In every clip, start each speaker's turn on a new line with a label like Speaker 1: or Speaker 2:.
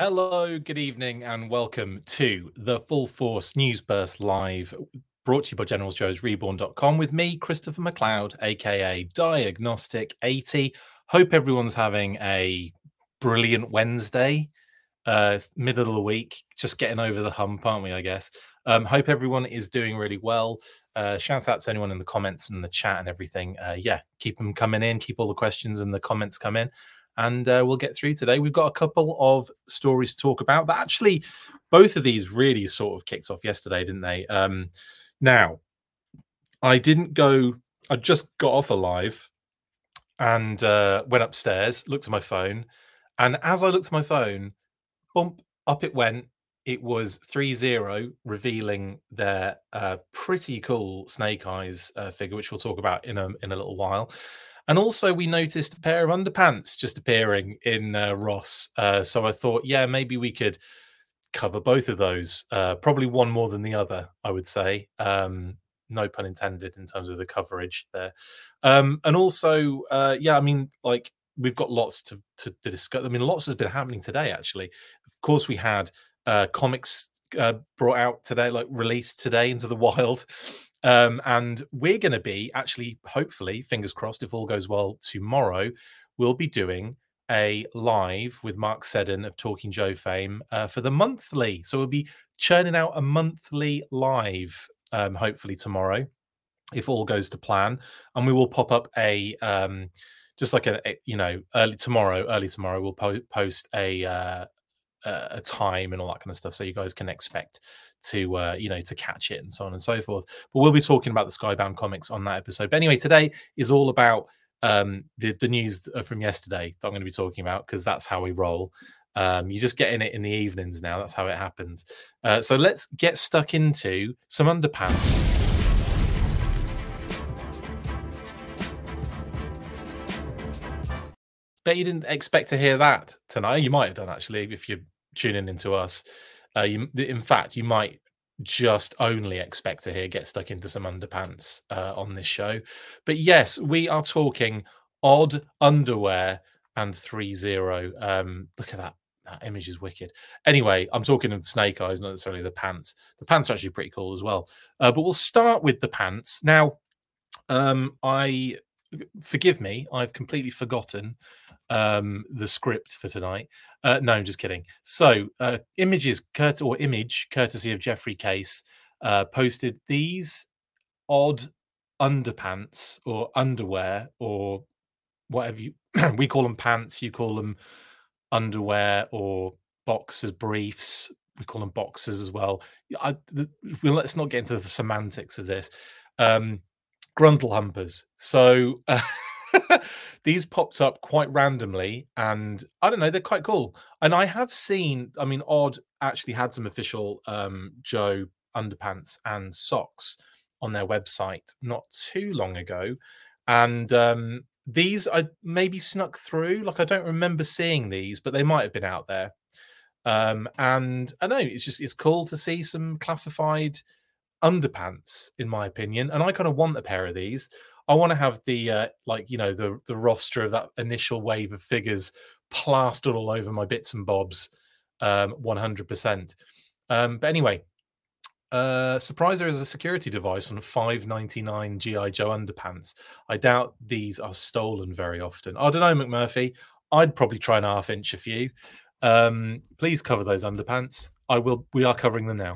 Speaker 1: Hello, good evening, and welcome to the Full Force News Burst Live, brought to you by GeneralsJoesReborn.com with me, Christopher McLeod, aka Diagnostik80. Hope everyone's having a brilliant Wednesday. Uh, middle of the week, just getting over the hump, aren't we? I guess. Um, hope everyone is doing really well. Uh, shout out to anyone in the comments and the chat and everything. Uh, yeah, keep them coming in, keep all the questions and the comments come in and uh, we'll get through today. We've got a couple of stories to talk about that actually, both of these really sort of kicked off yesterday, didn't they? Um, now, I didn't go, I just got off alive and uh, went upstairs, looked at my phone, and as I looked at my phone, bump, up it went. It was ThreeZero, revealing their uh, pretty cool Snake Eyes uh, figure, which we'll talk about in a, in a little while. And also, we noticed a pair of underpants just appearing in uh, Ross. Uh, so I thought, yeah, maybe we could cover both of those. Uh, probably one more than the other, I would say. Um, no pun intended in terms of the coverage there. Um, and also, uh, yeah, I mean, like we've got lots to, to, to discuss. I mean, lots has been happening today. Actually, of course, we had uh, comics uh, brought out today, like released today into the wild. Um, and we're going to be actually, hopefully, fingers crossed, if all goes well tomorrow, we'll be doing a live with Mark Seddon of Talking Joe fame uh, for the monthly. So we'll be churning out a monthly live, um, hopefully tomorrow, if all goes to plan. And we will pop up a um, just like a, you know early tomorrow, early tomorrow, we'll po- post a uh, a time and all that kind of stuff, so you guys can expect to uh, you know to catch it and so on and so forth. But we'll be talking about the Skybound comics on that episode. But anyway, today is all about um, the the news from yesterday that I'm going to be talking about because that's how we roll. Um, you're just getting it in the evenings now. That's how it happens. Uh, so let's get stuck into some underpants. Bet you didn't expect to hear that tonight. You might have done actually if you're tuning into us. Uh, you, in fact, you might just only expect to hear get stuck into some underpants uh, on this show. But yes, we are talking odd underwear and three zero. Um, look at that. That image is wicked. Anyway, I'm talking of snake eyes, not necessarily the pants. The pants are actually pretty cool as well. Uh, but we'll start with the pants. Now, um, I forgive me, I've completely forgotten um, the script for tonight. Uh, no, I'm just kidding. So, uh, images, curt- or image, courtesy of Jeffrey Case, uh, posted these odd underpants or underwear or whatever you we call them pants, you call them underwear or boxers, briefs. We call them boxers as well. I, the, well, let's not get into the semantics of this. Um, grundle humpers. So. Uh, these popped up quite randomly, and I don't know, they're quite cool. And I have seen, I mean, Odd actually had some official um, Joe underpants and socks on their website not too long ago, and um, these I maybe snuck through. Like I don't remember seeing these, but they might have been out there. Um, and I know it's just it's cool to see some classified underpants, in my opinion. And I kind of want a pair of these. I want to have the uh, like you know the the roster of that initial wave of figures plastered all over my bits and bobs, um, one hundred percent. Um, but anyway, uh, Surpriser is a security device on five ninety nine GI Joe underpants. I doubt these are stolen very often. I don't know, McMurphy. I'd probably try and half inch a few. Um, please cover those underpants. I will. We are covering them now.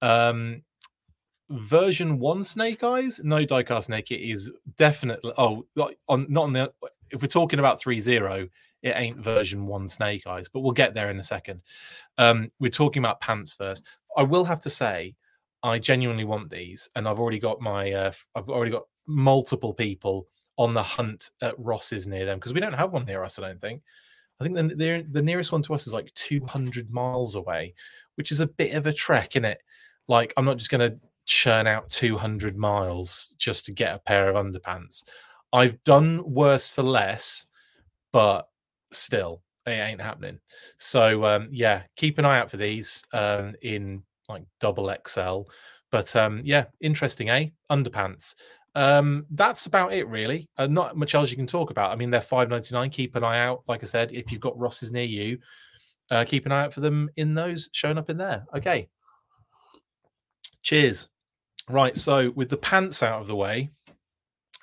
Speaker 1: Um, version one Snake Eyes, no diecast snake. It is definitely oh on not on the if we're talking about three zero, it ain't version one Snake Eyes, but we'll get there in a second. Um, we're talking about pants first. I will have to say, I genuinely want these, and I've already got my uh, I've already got multiple people on the hunt at Ross's near them because we don't have one near us. I don't think. I think the, the nearest one to us is like 200 miles away, which is a bit of a trek, in it. Like I'm not just going to churn out 200 miles just to get a pair of underpants. I've done worse for less, but still, it ain't happening. So um, yeah, keep an eye out for these um, in like double XL. But um, yeah, interesting, eh? Underpants. Um, that's about it, really. Uh, not much else you can talk about. I mean, they're five ninety nine. Keep an eye out. Like I said, if you've got Rosses near you, uh, keep an eye out for them in those showing up in there. Okay. Cheers. Right. So with the pants out of the way,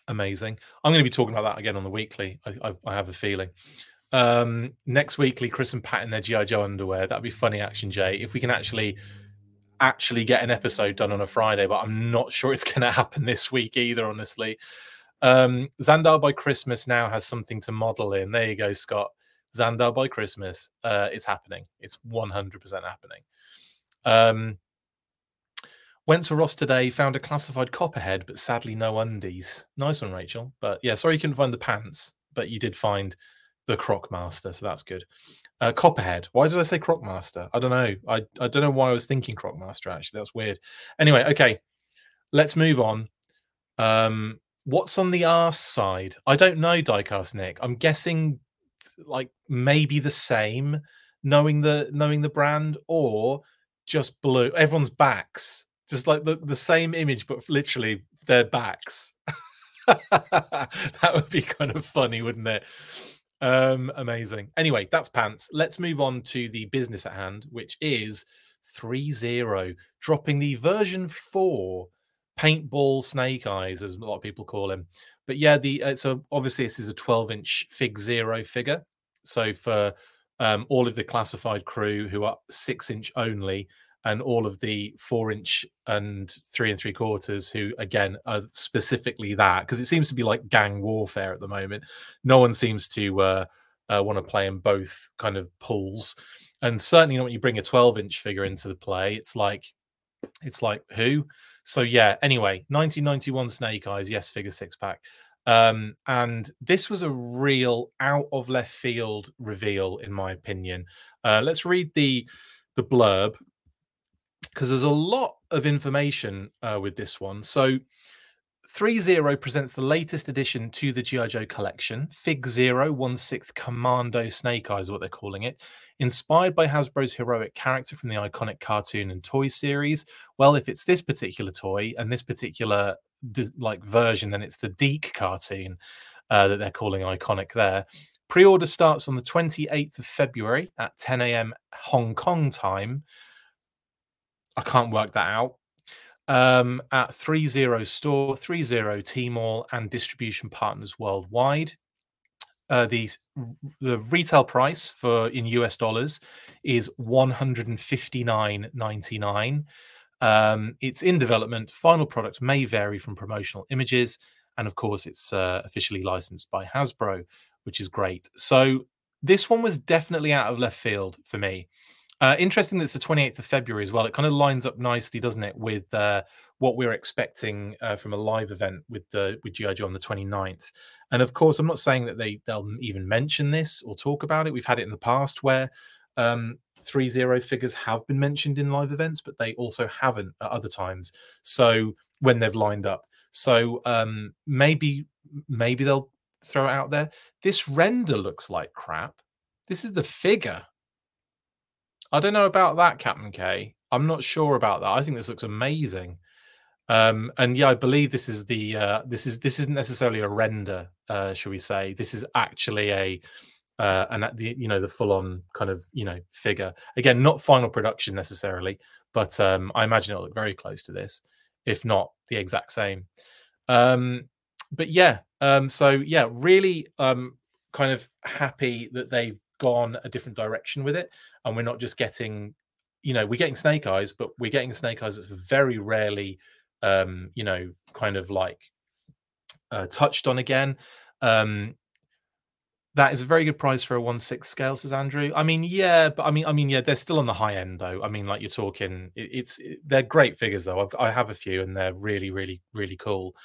Speaker 1: amazing. I'm going to be talking about that again on the weekly. I, I, I have a feeling. Um, next weekly, Chris and Pat in their GI Joe underwear. That'd be funny, Action Jay. If we can actually actually get an episode done on a Friday, but I'm not sure it's going to happen this week either. Honestly, um, Zandar by Christmas now has something to model in. There you go, Scott. Zandar by Christmas. Uh, it's happening. It's 100% happening. Um, went to Ross today, found a classified copperhead, but sadly no undies. Nice one, Rachel. But yeah, sorry you couldn't find the pants, but you did find the Croc Master, so that's good. Uh, Copperhead. Why did I say Croc Master? I don't know. I, I don't know why I was thinking Croc Master. Actually, that's weird. Anyway, okay, let's move on. Um, what's on the arse side? I don't know, Diecast Nick. I'm guessing like maybe the same, knowing the knowing the brand, or just blue. Everyone's backs, just like the the same image, but literally their backs. that would be kind of funny, wouldn't it? Um, amazing. Anyway, that's pants. Let's move on to the business at hand, which is ThreeZero, dropping the version 4 paintball snake eyes, as a lot of people call him. But yeah, the uh, so obviously this is a 12 inch FigZero figure. So for um, all of the classified crew who are six inch only, and all of the four inch and three and three quarters who again are specifically that because it seems to be like gang warfare at the moment. No one seems to uh, uh, want to play in both kind of pools. And certainly not when you bring a 12 inch figure into the play it's like it's like who? So yeah anyway 1991 snake eyes yes figure six pack. Um, and this was a real out of left field reveal in my opinion. Uh, let's read the the blurb because there's a lot of information uh, with this one. So, ThreeZero presents the latest addition to the G.I. Joe collection, FigZero, one sixth Commando Snake Eyes, is what they're calling it. Inspired by Hasbro's heroic character from the iconic cartoon and toy series. Well, if it's this particular toy and this particular like version, then it's the DiC cartoon uh, that they're calling iconic there. Pre order starts on the 28th of February at 10 a.m. Hong Kong time. I can't work that out. Um, at ThreeZero store, ThreeZero Tmall, and distribution partners worldwide. Uh, the the retail price for in US dollars is 159.99. Um, it's in development. Final product may vary from promotional images, and of course, it's uh, officially licensed by Hasbro, which is great. So this one was definitely out of left field for me. Uh, interesting that it's the 28th of February as well. It kind of lines up nicely, doesn't it, with uh, what we're expecting uh, from a live event with the with GI Joe on the 29th. And of course, I'm not saying that they they'll even mention this or talk about it. We've had it in the past where um, three zero figures have been mentioned in live events, but they also haven't at other times. So when they've lined up, so um, maybe maybe they'll throw it out there. This render looks like crap. This is the figure I don't know about that, Captain K. I'm not sure about that. I think this looks amazing. Um, and yeah, I believe this is the uh, this is this isn't necessarily a render, uh, shall we say? This is actually a uh, and the you know the full on kind of you know figure. Again, not final production necessarily, but um, I imagine it'll look very close to this, if not the exact same. Um, but yeah, um, so yeah, really um, kind of happy that they've gone a different direction with it and we're not just getting you know we're getting snake eyes but we're getting snake eyes that's very rarely um you know kind of like uh, touched on again. Um that is a very good price for a one six scale says andrew. I mean yeah but i mean i mean yeah they're still on the high end though. I mean like you're talking it, it's it, they're great figures though. I've, i have a few and they're really really really cool.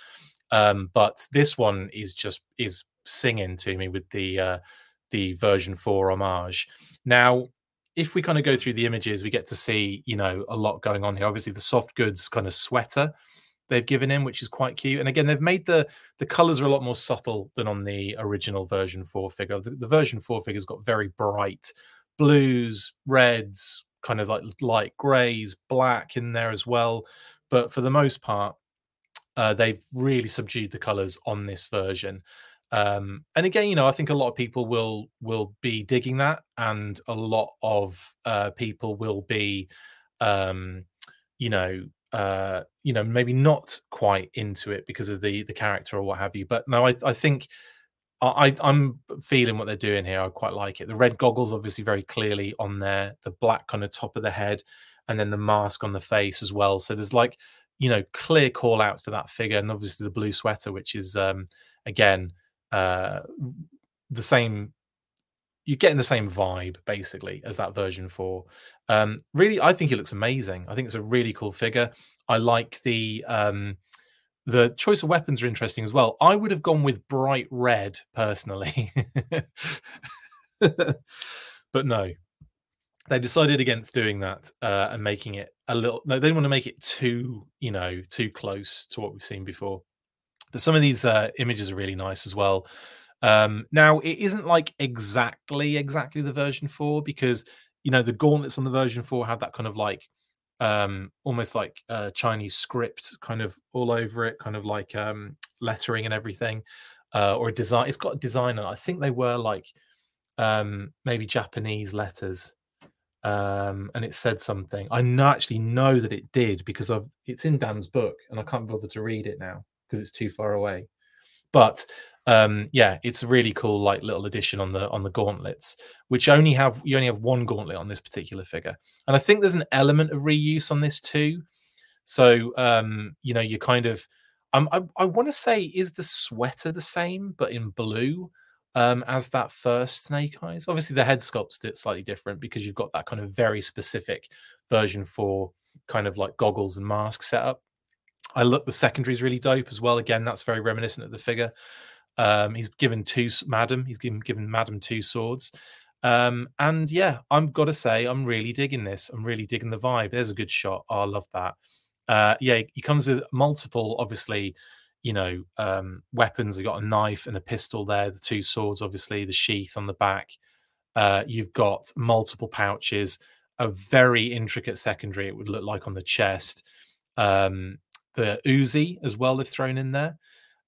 Speaker 1: Um but this one is just is singing to me with the uh the version 4 homage now if we kind of go through the images, we get to see, you know, a lot going on here. Obviously, the soft goods kind of sweater they've given him, which is quite cute. And again, they've made the the colors are a lot more subtle than on the original version four figure. The, the version four figure's got very bright blues, reds, kind of like light grays, black in there as well. But for the most part, uh, they've really subdued the colors on this version. Um, and again, you know, I think a lot of people will will be digging that, and a lot of uh, people will be, um, you know, uh, you know, maybe not quite into it because of the the character or what have you. But no, I, I think I, I'm feeling what they're doing here. I quite like it. The red goggles, obviously, very clearly on there. The black on the top of the head, and then the mask on the face as well. So there's like, you know, clear call outs to that figure, and obviously the blue sweater, which is um, again uh, the same. You're getting the same vibe basically as that version four. Um, really, I think it looks amazing. I think it's a really cool figure. I like the um, the choice of weapons are interesting as well. I would have gone with bright red personally, but no, they decided against doing that uh, and making it a little. No, they didn't want to make it too, you know, too close to what we've seen before. But some of these uh, images are really nice as well. Um, now it isn't like exactly exactly the version four because you know the gauntlets on the version four had that kind of like um, almost like uh, Chinese script kind of all over it, kind of like um, lettering and everything, uh, or a design. It's got a designer. I think they were like um, maybe Japanese letters, um, and it said something. I actually know that it did because of it's in Dan's book, and I can't bother to read it now because it's too far away. But um yeah it's a really cool like little addition on the on the gauntlets which only have you only have one gauntlet on this particular figure. And i think there's an element of reuse on this too. So um you know you're kind of um, i, I want to say is the sweater the same but in blue um as that first snake eyes? Obviously the head sculpt's slightly different because you've got that kind of very specific version for kind of like goggles and mask setup i look the secondary is really dope as well again that's very reminiscent of the figure um, he's given two Madam. He's given given Madam two swords. Um, and yeah, I've got to say, I'm really digging this. I'm really digging the vibe. There's a good shot. Oh, I love that. Uh, yeah, he comes with multiple, obviously, you know, um, weapons. He got a knife and a pistol there. The two swords, obviously, the sheath on the back. Uh, you've got multiple pouches, a very intricate secondary. It would look like on the chest. Um, the Uzi as well. They've thrown in there.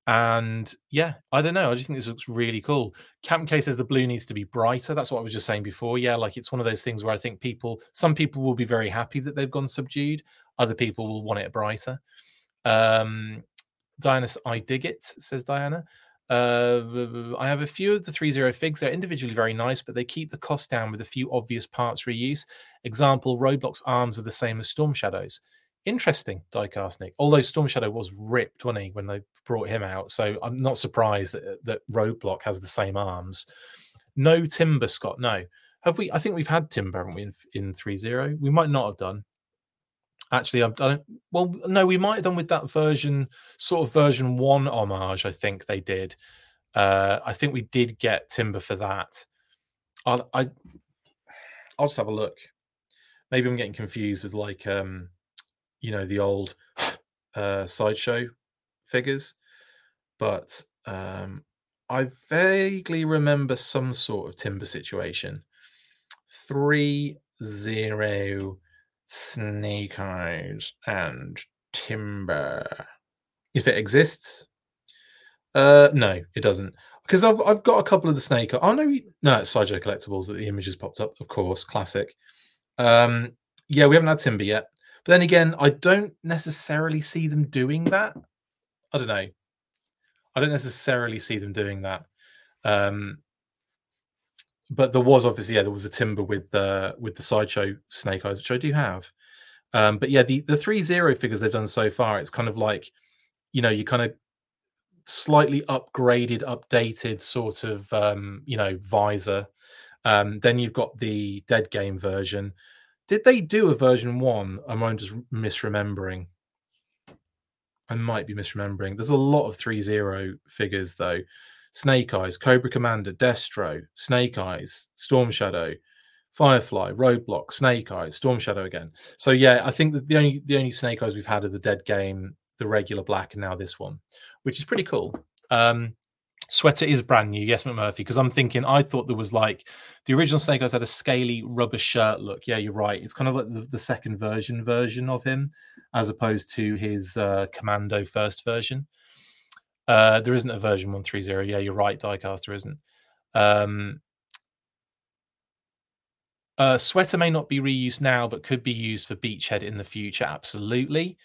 Speaker 1: And yeah, I don't know. I just think this looks really cool. Captain K says the blue needs to be brighter. That's what I was just saying before. Yeah, like it's one of those things where I think people, some people will be very happy that they've gone subdued. Other people will want it brighter. Um, Diana, I dig it, says Diana. Uh, I have a few of the ThreeZero figs. They're individually very nice, but they keep the cost down with a few obvious parts reuse. Example, Roadblock's arms are the same as Storm Shadows interesting diecast Nick. Although Storm Shadow was ripped, wasn't he, when they brought him out? So I'm not surprised that that Roadblock has the same arms. No Timber, Scott. No, have we? I think we've had Timber, haven't we? In in three zero, we might not have done. Actually, I've done. Well, no, we might have done with that version, sort of version one homage. I think they did. Uh, I think we did get Timber for that. I'll, I, I'll just have a look. Maybe I'm getting confused with like um you know the old uh, sideshow figures, but um, I vaguely remember some sort of timber situation. Three zero snake eyes and timber. If it exists, uh, no, it doesn't. Because I've I've got a couple of the snake. Oh no, no, it's sideshow collectibles that the images popped up. Of course, classic. Um, yeah, we haven't had timber yet. But then again, I don't necessarily see them doing that. I don't know. I don't necessarily see them doing that. Um, but there was obviously yeah, there was a timber with uh, with the sideshow snake eyes, which I do have. Um, but yeah, the the three zero figures they've done so far, it's kind of like, you know, you kind of slightly upgraded, updated sort of um, you know visor. Um, then you've got the dead game version, did they do a version one? Am I just misremembering? I might be misremembering. There's a lot of ThreeZero figures, though. Snake Eyes, Cobra Commander, Destro, Snake Eyes, Storm Shadow, Firefly, Roadblock, Snake Eyes, Storm Shadow again. So yeah, I think that the only the only Snake Eyes we've had are the Dead Game, the regular black, and now this one, which is pretty cool. Um, Sweater is brand new, yes, McMurphy. Because I'm thinking, I thought there was like the original Snake Eyes had a scaly rubber shirt look. Yeah, you're right. It's kind of like the, the second version version of him, as opposed to his uh, Commando first version. Uh, there isn't a version 130. Yeah, you're right, Diecast, there isn't. Um, uh, sweater may not be reused now, but could be used for Beachhead in the future. Absolutely.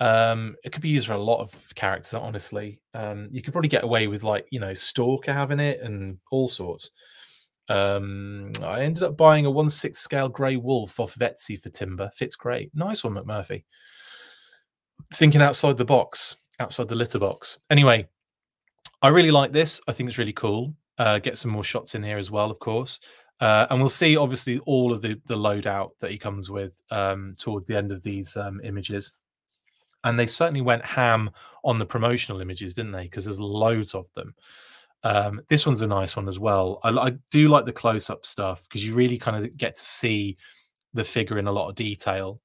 Speaker 1: Um, it could be used for a lot of characters, honestly. Um, you could probably get away with like, you know, Stalker having it and all sorts. Um, I ended up buying a 1 6 scale grey wolf off of Etsy for timber. Fits great. Nice one, McMurphy. Thinking outside the box, outside the litter box. Anyway, I really like this. I think it's really cool. Uh, get some more shots in here as well, of course. Uh, and we'll see, obviously, all of the, the loadout that he comes with um, toward the end of these um, images. And they certainly went ham on the promotional images, didn't they? Because there's loads of them. Um, this one's a nice one as well. I, I do like the close up stuff because you really kind of get to see the figure in a lot of detail.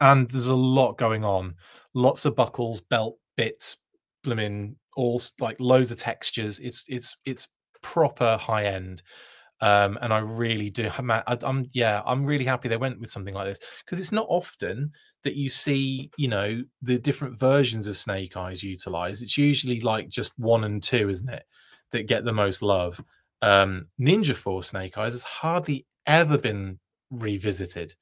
Speaker 1: And there's a lot going on lots of buckles, belt bits, blooming all like loads of textures. It's it's it's proper high end. Um, and I really do. I, am yeah, I'm really happy they went with something like this because it's not often that you see, you know, the different versions of Snake Eyes utilized. It's usually like just one and two, isn't it, that get the most love. Um, Ninja Force Snake Eyes has hardly ever been revisited,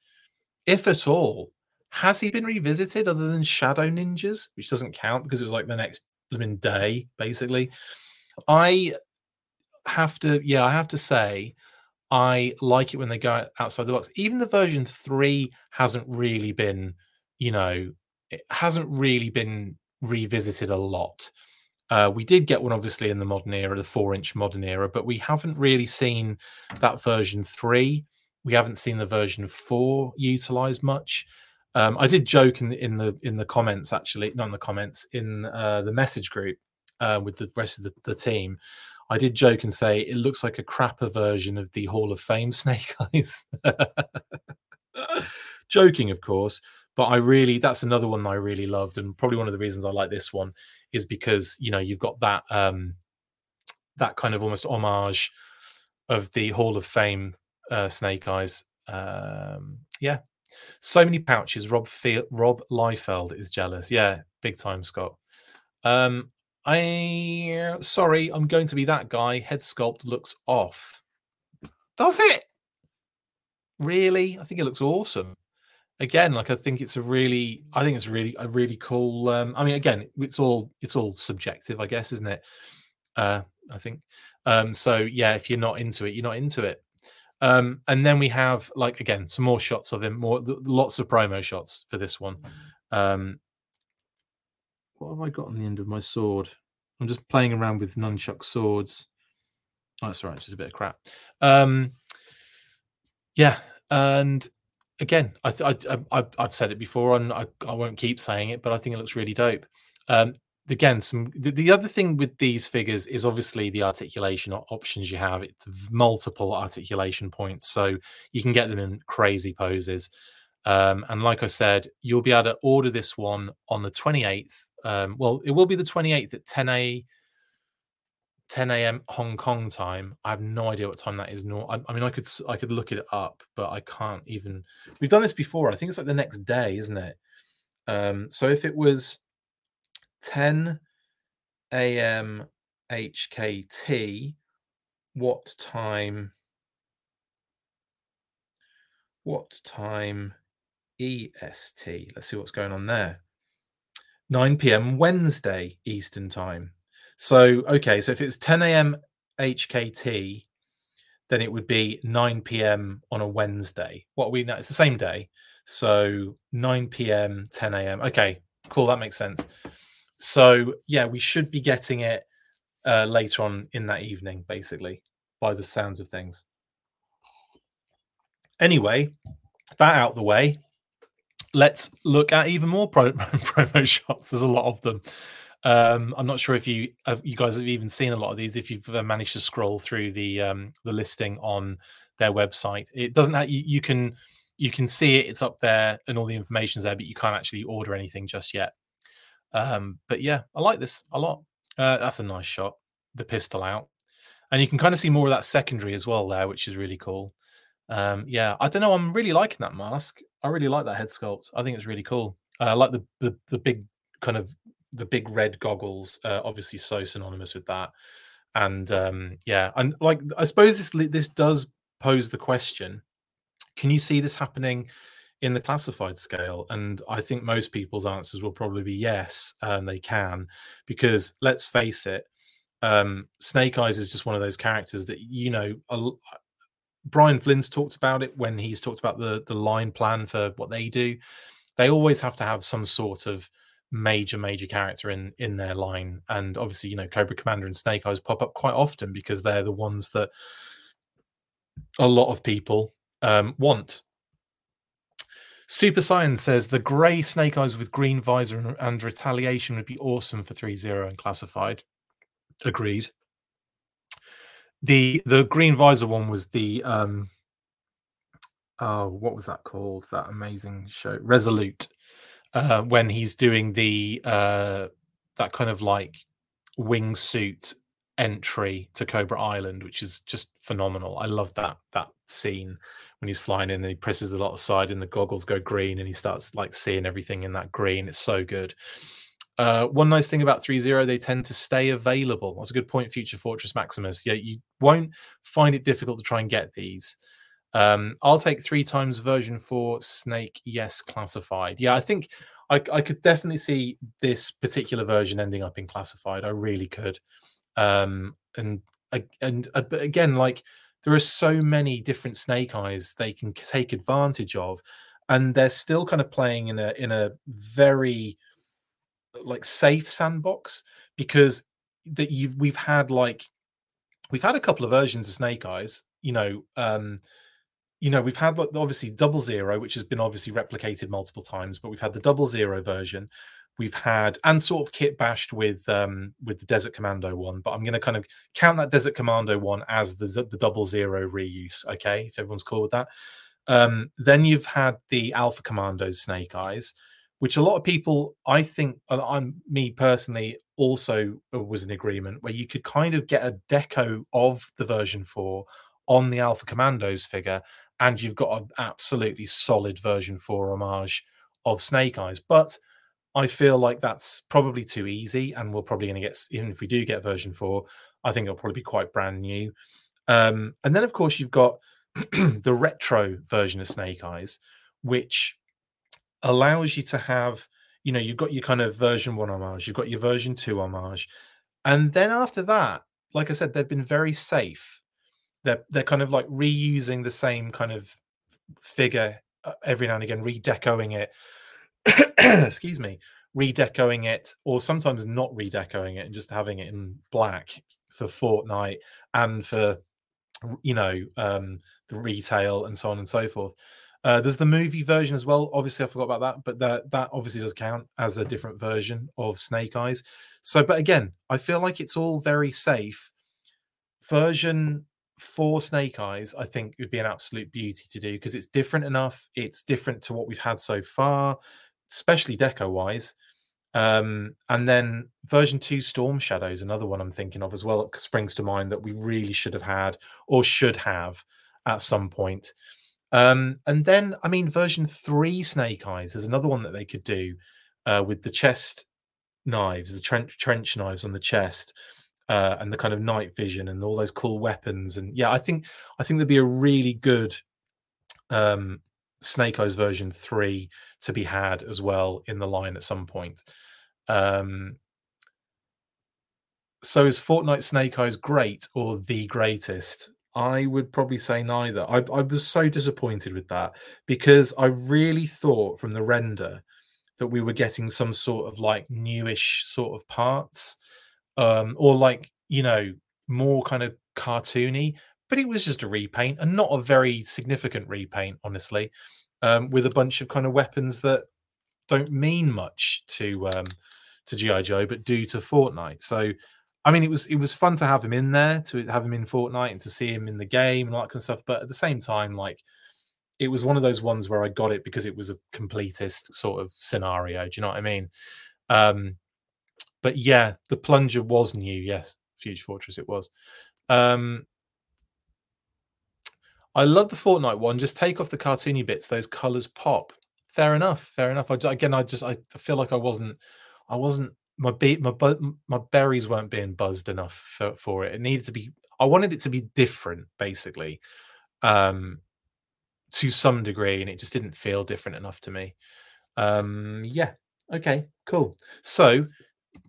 Speaker 1: if at all. Has he been revisited other than Shadow Ninjas, which doesn't count because it was like the next living day, basically? I have to, yeah, I have to say, I like it when they go outside the box. Even the version three hasn't really been, you know, it hasn't really been revisited a lot. Uh, we did get one obviously in the modern era, the four inch modern era, but we haven't really seen that version three. We haven't seen the version four utilized much. Um, I did joke in the in the in the comments actually, not in the comments in uh, the message group uh, with the rest of the, the, team. I did joke and say it looks like a crapper version of the Hall of Fame Snake Eyes. Joking, of course, but I really that's another one that I really loved, and probably one of the reasons I like this one is because you know you've got that um that kind of almost homage of the Hall of Fame uh, Snake Eyes. Um, yeah, so many pouches. Rob Fe- Rob Liefeld is jealous. Yeah, big time, Scott. Um, I sorry, I'm going to be that guy. Head sculpt looks off. Does it? Really? I think it looks awesome. Again, like I think it's a really, I think it's really a really cool. Um, I mean, again, it's all it's all subjective, I guess, isn't it? Uh, I think. Um, so yeah, if you're not into it, you're not into it. Um, and then we have like again some more shots of him, more lots of promo shots for this one. Um, what have I got on the end of my sword? I'm just playing around with nunchuck swords. Oh, that's right, it's just a bit of crap. Um, yeah, and again, I, I, I have said it before, and I, I won't keep saying it, but I think it looks really dope. Um, again some the, the, other thing with these figures is obviously the articulation options you have it's multiple articulation points so you can get them in crazy poses um, and like i said you'll be able to order this one on the 28th um, well it will be the 28th at 10 a 10 a.m hong kong time i have no idea what time that is Nor I, I mean i could i could look it up but i can't even we've done this before i think it's like the next day isn't it um, so if it was 10 a.m. HKT. What time? What time EST? Let's see what's going on there. 9 p.m. Wednesday Eastern Time. So, okay, so if it's 10 a.m. HKT, then it would be 9 p.m. on a Wednesday. What we know, it's the same day. So 9 p.m., 10 a.m. Okay, cool. That makes sense. So yeah, we should be getting it uh, later on in that evening, basically, by the sounds of things. Anyway, that out the way, let's look at even more pro- promo shots. There's a lot of them. Um, I'm not sure if you uh, you guys have even seen a lot of these. If you've uh, managed to scroll through the um, the listing on their website, it doesn't. Have, you, you can you can see it. It's up there, and all the information's there, but you can't actually order anything just yet. Um, but yeah, I like this a lot. Uh, that's a nice shot. The pistol out, and you can kind of see more of that secondary as well there, which is really cool. Um, yeah, I don't know. I'm really liking that mask. I really like that head sculpt. I think it's really cool. Uh, I like the, the the big kind of the big red goggles, uh, obviously so synonymous with that. And um, yeah, and like I suppose this this does pose the question: Can you see this happening in the classified scale? And I think most people's answers will probably be yes, um, they can, because let's face it, um, Snake Eyes is just one of those characters that you know. A, Brian Flynn's talked about it when he's talked about the the line plan for what they do. They always have to have some sort of major major character in in their line, and obviously you know Cobra Commander and Snake Eyes pop up quite often because they're the ones that a lot of people um, want. Super Science says the grey Snake Eyes with green visor and, and retaliation would be awesome for ThreeZero and classified. Agreed. The the green visor one was the um oh what was that called? That amazing show Resolute. Uh when he's doing the uh that kind of like wingsuit entry to Cobra Island, which is just phenomenal. I love that that scene when he's flying in and he presses the lot aside and the goggles go green and he starts like seeing everything in that green. It's so good. Uh, one nice thing about ThreeZero, they tend to stay available. That's a good point, Future Fortress Maximus. Yeah, you won't find it difficult to try and get these. Um, I'll take three times version four Snake, yes, classified. Yeah, I think I, I, could definitely see this particular version ending up in classified. I really could. Um, and and but again, like there are so many different Snake Eyes they can take advantage of, and they're still kind of playing in a in a very like safe sandbox because that you've we've had like we've had a couple of versions of Snake Eyes, you know, um, you know, we've had obviously double zero, which has been obviously replicated multiple times, but we've had the double zero version. We've had and sort of kit bashed with um with the Desert Commando one, but I'm going to kind of count that Desert Commando one as the the double zero reuse. Okay, if everyone's cool with that. Um, then you've had the Alpha Commandos Snake Eyes, which a lot of people, I think, I'm me personally, also was in agreement where you could kind of get a deco of the version four on the Alpha Commandos figure, and you've got an absolutely solid version four homage of Snake Eyes. But I feel like that's probably too easy, and we're probably going to get, even if we do get version four, I think it'll probably be quite brand new. Um, and then, of course, you've got the retro version of Snake Eyes, which allows you to have, you know, you've got your kind of version one homage, you've got your version two homage, and then after that, like I said, they've been very safe. They're they're kind of like reusing the same kind of figure uh, every now and again, redecoing it. excuse me, redecoing it, or sometimes not redecoing it and just having it in black for Fortnite and for you know um, the retail and so on and so forth. Uh, there's the movie version as well. Obviously, I forgot about that, but that that obviously does count as a different version of Snake Eyes. So, but again, I feel like it's all very safe. Version for Snake Eyes, I think would be an absolute beauty to do because it's different enough. It's different to what we've had so far, especially deco wise. Um, and then version two Storm Shadows, another one I'm thinking of as well, springs to mind that we really should have had or should have at some point. Um, and then, I mean, version three Snake Eyes is another one that they could do uh, with the chest knives, the trench trench knives on the chest, uh, and the kind of night vision and all those cool weapons. And yeah, I think I think there'd be a really good um, Snake Eyes version three to be had as well in the line at some point. Um, so is Fortnite Snake Eyes great or the greatest? I would probably say neither. I, I was so disappointed with that because I really thought from the render that we were getting some sort of like newish sort of parts, um, or like you know more kind of cartoony. But it was just a repaint and not a very significant repaint, honestly, um, with a bunch of kind of weapons that don't mean much to um, to GI Joe, but do to Fortnite. So I mean, it was it was fun to have him in there, to have him in Fortnite, and to see him in the game and all that kind of stuff. But at the same time, like it was one of those ones where I got it because it was a completist sort of scenario. Do you know what I mean? Um, but yeah, the plunger was new. Yes, Future Fortress, it was. Um, I love the Fortnite one. Just take off the cartoony bits; those colors pop. Fair enough. Fair enough. I, again, I just I feel like I wasn't I wasn't my be- my my berries weren't being buzzed enough for, for it. It needed to be. I wanted it to be different, basically, um, to some degree, and it just didn't feel different enough to me. Um, yeah. Okay. Cool. So,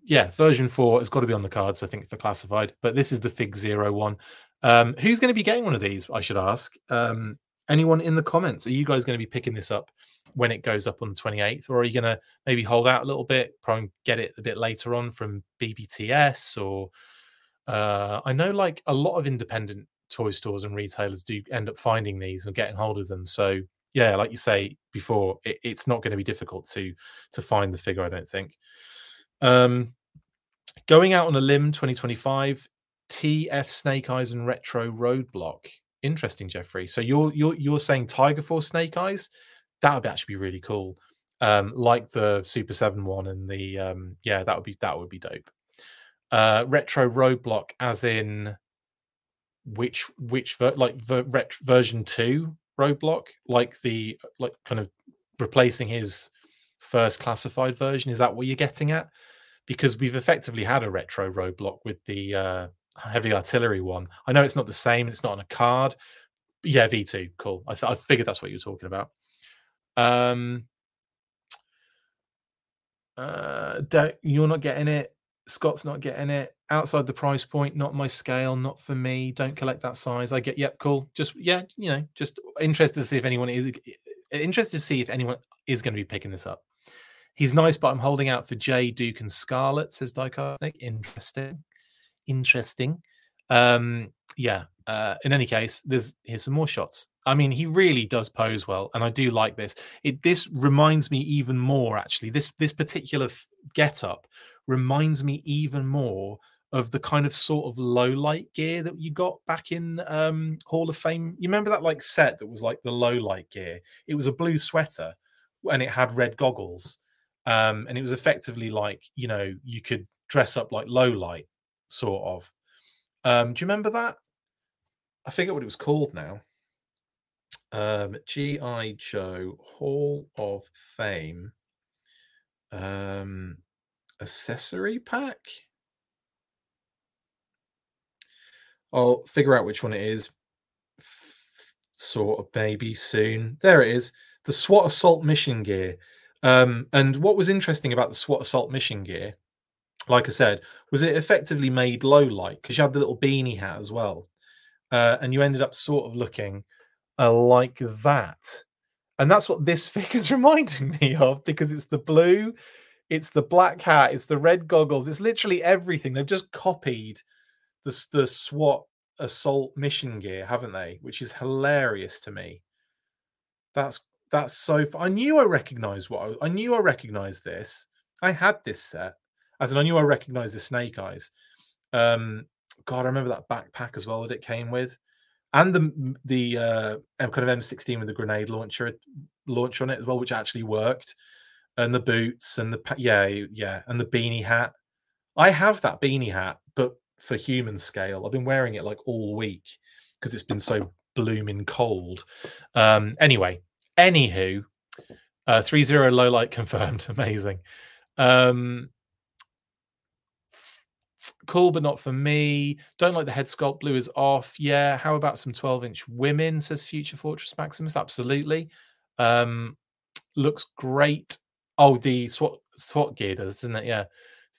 Speaker 1: yeah, version four has got to be on the cards, I think, for classified. But this is the FigZero one. Um, who's going to be getting one of these? I should ask. Um, anyone in the comments? Are you guys going to be picking this up when it goes up on the 28th, or are you going to maybe hold out a little bit, probably get it a bit later on from BBTS? Or uh, I know like a lot of independent toy stores and retailers do end up finding these and getting hold of them. So yeah, like you say before, it, it's not going to be difficult to to find the figure. I don't think. Um, going out on a limb, 2025 TF Snake Eyes and Retro Roadblock. Interesting, Jeffrey. So you're you're you're saying Tiger Force Snake Eyes? That would actually be really cool. Um, like the Super7 one and the um, yeah, that would be that would be dope. Uh, retro Roadblock, as in which which ver- like ver- ret- version two Roadblock, like the like kind of replacing his first classified version. Is that what you're getting at? Because we've effectively had a retro Roadblock with the uh, heavy artillery one. I know it's not the same, it's not on a card. But yeah, V2, cool. I, th- I figured that's what you were talking about. Um, uh, you're not getting it. Scott's not getting it. Outside the price point, not my scale, not for me. Don't collect that size. I get, yep, cool. Just yeah, you know, just interested to see if anyone is interested to see if anyone is going to be picking this up. He's nice, but I'm holding out for Jay, Duke, and Scarlett, says Diecast Nick. Interesting interesting. Um, yeah. Uh, in any case, there's here's some more shots. I mean, he really does pose well, and I do like this. It this reminds me even more. Actually, this this particular get up reminds me even more of the kind of sort of low light gear that you got back in um, Hall of Fame. You remember that like set that was like the low light gear? It was a blue sweater and it had red goggles. Um, and it was effectively like, you know, you could dress up like low light sort of. Um, do you remember that? I forget what it was called now. Um, G.I. Joe Hall of Fame um, accessory pack. I'll figure out which one it is. Sort of maybe soon. There it is. The SWAT Assault Mission Gear. Um, and what was interesting about the SWAT Assault Mission Gear like I said, was it effectively made low light because you had the little beanie hat as well, uh, and you ended up sort of looking uh, like that, and that's what this figure's reminding me of because it's the blue, it's the black hat, it's the red goggles, it's literally everything. They've just copied the the SWAT assault mission gear, haven't they? Which is hilarious to me. That's that's so. I knew I recognized what I, I knew. I recognized this. I had this set as in I knew I recognized the snake eyes. Um, God, I remember that backpack as well that it came with, and the the uh, kind of M16 with the grenade launcher launch on it as well, which actually worked, and the boots and the yeah yeah and the beanie hat. I have that beanie hat, but for human scale, I've been wearing it like all week because it's been so blooming cold. Um, anyway, anywho, uh, three zero low light confirmed. Amazing. Um, cool, but not for me. Don't like the head sculpt. Blue is off. Yeah. How about some 12 inch women? Says Future Fortress Maximus. Absolutely. Um, looks great. Oh, the SWAT SWAT gear does, doesn't it? Yeah.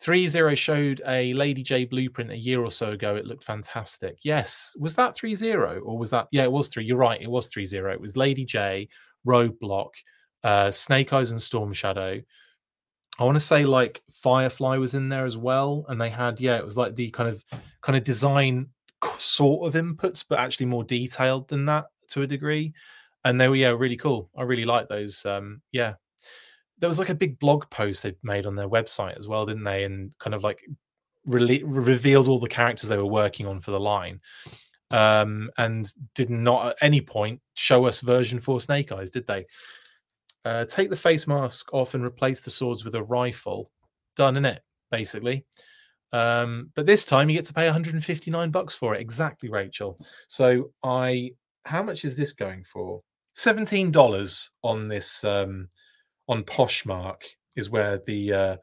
Speaker 1: ThreeZero showed a Lady Jaye blueprint a year or so ago. It looked fantastic. Yes. Was that ThreeZero or was that? Yeah, it was 3. You're right. It was 3 0. It was Lady Jaye, Roadblock, uh, Snake Eyes, and Storm Shadow. I want to say like Firefly was in there as well, and they had yeah, it was like the kind of kind of design sort of inputs, but actually more detailed than that to a degree. And they were yeah, really cool. I really like those. Um, yeah, there was like a big blog post they made on their website as well, didn't they? And kind of like re- revealed all the characters they were working on for the line. Um, and did not at any point show us version four Snake Eyes, did they? Uh, take the face mask off and replace the swords with a rifle. Done in it, basically. Um, but this time you get to pay 159 bucks for it. Exactly, Rachel. So I, how much is this going for? Seventeen dollars on this um, on Poshmark is where the uh,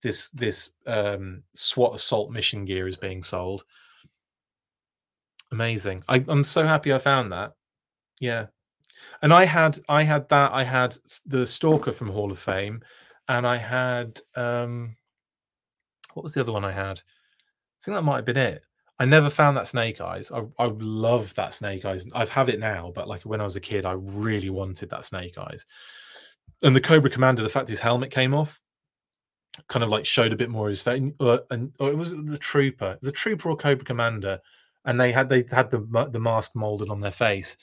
Speaker 1: this this um, SWAT assault mission gear is being sold. Amazing! I, I'm so happy I found that. Yeah, and I had I had that. I had the Stalker from Hall of Fame, and I had um, what was the other one I had? I think that might have been it. I never found that Snake Eyes. I, I love that Snake Eyes. I've have it now, but like when I was a kid, I really wanted that Snake Eyes. And the Cobra Commander, the fact his helmet came off, kind of like showed a bit more of his face. Uh, and oh, it was the Trooper, the Trooper or Cobra Commander, and they had they had the the mask molded on their face.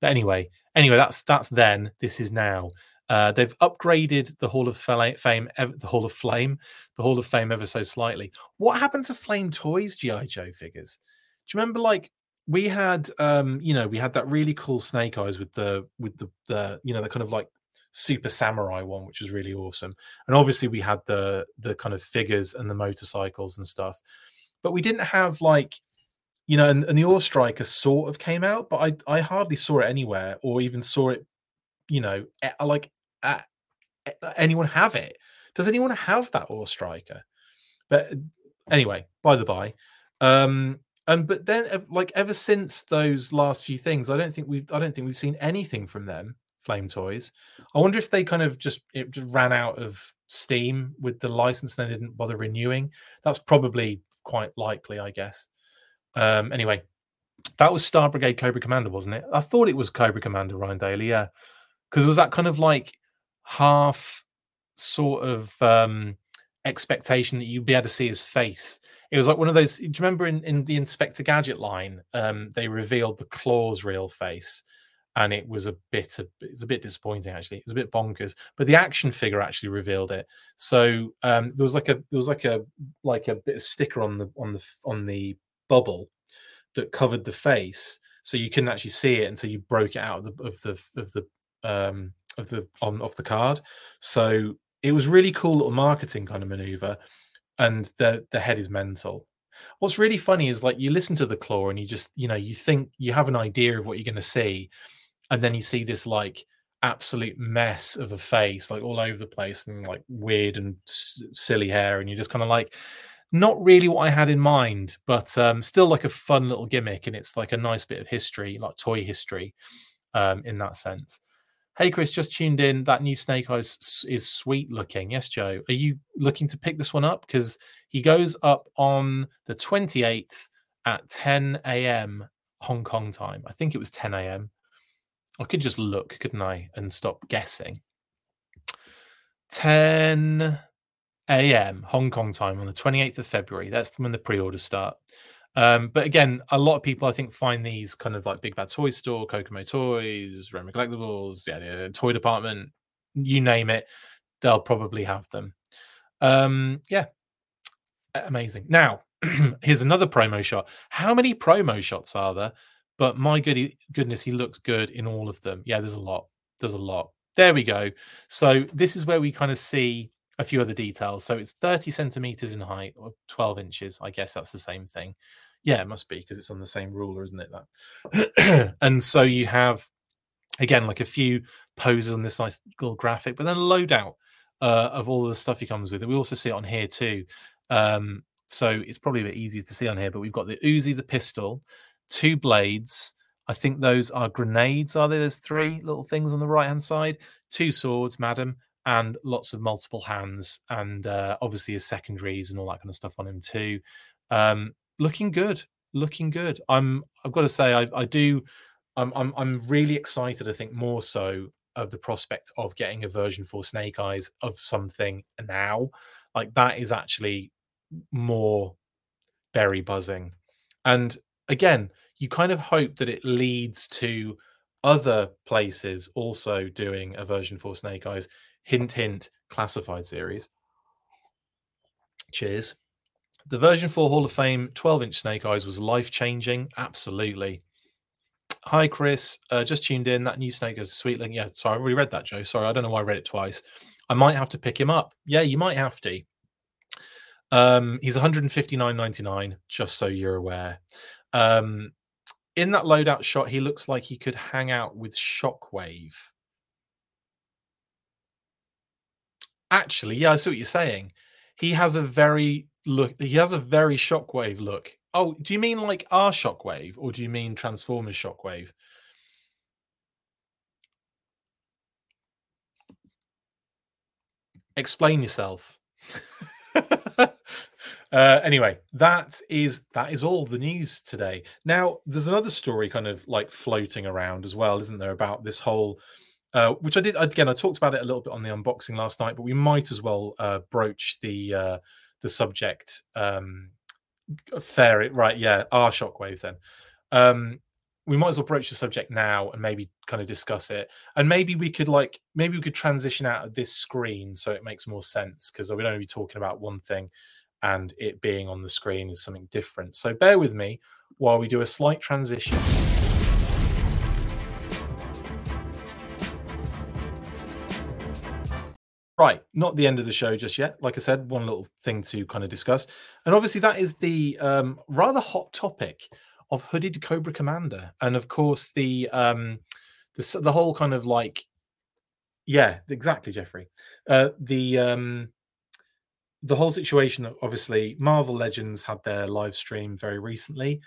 Speaker 1: But anyway, anyway, that's that's then. This is now. Uh, they've upgraded the Hall of Fame, the Hall of Flame, the Hall of Fame ever so slightly. What happened to Flame Toys GI Joe figures? Do you remember, like we had, um, you know, we had that really cool Snake Eyes with the with the the you know the kind of like super samurai one, which was really awesome. And obviously we had the the kind of figures and the motorcycles and stuff, but we didn't have like you know, and, and the Awe Striker sort of came out, but I I hardly saw it anywhere or even saw it, you know, like anyone have it? Does anyone have that Awe Striker? But anyway, by the by, um, and but then like ever since those last few things, I don't think we've I don't think we've seen anything from them. Flame Toys. I wonder if they kind of just it just ran out of steam with the license and they didn't bother renewing. That's probably quite likely, I guess. Um, anyway, that was Star Brigade Cobra Commander, wasn't it? I thought it was Cobra Commander Ryan Daly, yeah, because it was that kind of like half sort of um, expectation that you'd be able to see his face. It was like one of those. Do you remember in, in the Inspector Gadget line, um, they revealed the Claw's real face, and it was a bit of, it's a bit disappointing actually. It was a bit bonkers, but the action figure actually revealed it. So um, there was like a there was like a like a bit of sticker on the on the on the bubble that covered the face, so you couldn't actually see it until you broke it out of the of the of the um, of the on off the card. So it was really cool little marketing kind of maneuver, and the the head is mental. What's really funny is like you listen to the claw and you just you know you think you have an idea of what you're going to see, and then you see this like absolute mess of a face like all over the place and like weird and s- silly hair and you're just kind of like not really what i had in mind but um still like a fun little gimmick and it's like a nice bit of history like toy history um in that sense Hey, Chris, just tuned in. That new Snake Eyes is sweet looking. Yes, Joe. Are you looking to pick this one up? Because he goes up on the 28th at 10 a.m. Hong Kong time. I think it was 10 a.m. I could just look, couldn't I, and stop guessing. 10 a.m. Hong Kong time on the 28th of February. That's when the pre orders start. Um, but again, a lot of people I think find these kind of like Big Bad Toy Store, Kokomo Toys, Roma Collectibles, yeah, the toy department, you name it, they'll probably have them. Um, yeah, amazing. Now, here's another promo shot. How many promo shots are there? But my goody goodness, he looks good in all of them. Yeah, there's a lot. There's a lot. There we go. So this is where we kind of see a few other details. So it's 30 centimeters in height or 12 inches. I guess that's the same thing. Yeah, it must be because it's on the same ruler, isn't it? That. and so you have again like a few poses on this nice little graphic, but then a loadout uh, of all the stuff he comes with. And we also see it on here too. Um, so it's probably a bit easier to see on here, but we've got the Uzi, the pistol, two blades. I think those are grenades, are they? There's three little things on the right hand side, two swords, madam, and lots of multiple hands, and uh, obviously his secondaries and all that kind of stuff on him too. Um, looking good, looking good. I'm. I've got to say, I, I do. I'm, I'm. I'm really excited. I think more so of the prospect of getting a version for Snake Eyes of something now. Like that is actually more berry buzzing, and again, you kind of hope that it leads to other places also doing a version for Snake Eyes hint, hint, classified series. Cheers. The version 4 Hall of Fame 12 inch Snake Eyes was life changing. Absolutely. Hi, Chris. Uh, just tuned in. That new Snake is sweet link. Yeah, sorry, I already read that, Joe. Sorry, I don't know why I read it twice. I might have to pick him up. Yeah, you might have to. Um, he's 159.99, just so you're aware. Um, in that loadout shot, he looks like he could hang out with Shockwave. Actually, yeah, I see what you're saying. he has a very look. He has a very shockwave look. Oh, do you mean like our shockwave, or do you mean Transformers shockwave? Explain yourself. uh, anyway, that is that is all the news today. Now, there's another story kind of like floating around as well, isn't there, about this whole uh, which I did again. I talked about it a little bit on the unboxing last night, but we might as well uh, broach the uh, the subject. Um, fair, right? Yeah, our shockwave then. Um, we might as well broach the subject now and maybe kind of discuss it and maybe we could like maybe we could transition out of this screen so it makes more sense because we'd only be talking about one thing and it being on the screen is something different so bear with me while we do a slight transition Right, not the end of the show just yet. Like I said, one little thing to kind of discuss, and obviously that is the um, rather hot topic of hooded Cobra Commander, and of course the um, the the whole kind of like, yeah, exactly, Jeffrey. Uh, the um, the whole situation that obviously Marvel Legends had their live stream very recently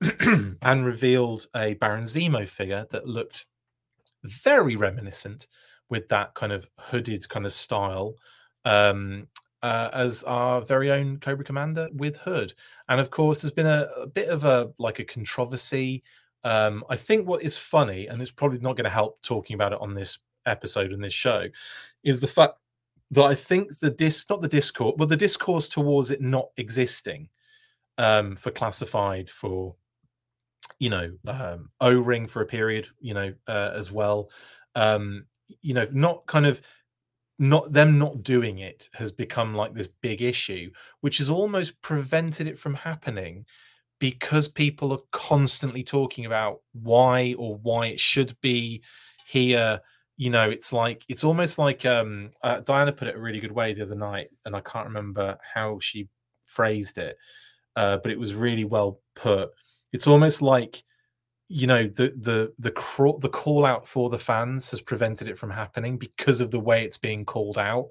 Speaker 1: and revealed a Baron Zemo figure that looked very reminiscent with that kind of hooded kind of style um, uh, as our very own Cobra Commander with Hood. And of course, there's been a, a bit of a like a controversy. Um, I think what is funny, and it's probably not going to help talking about it on this episode and this show, is the fact that I think the dis not the discourse, but the discourse towards it not existing um, for classified for you know um, O ring for a period, you know uh, as well. Um, you know, not kind of not them not doing it has become like this big issue which has almost prevented it from happening because people are constantly talking about why or why it should be here. You know it's like it's almost like um uh, diana put it a really good way the other night and i can't remember how she phrased it uh, but it was really well put. It's almost like you know the the the the call out for the fans has prevented it from happening because of the way it's being called out.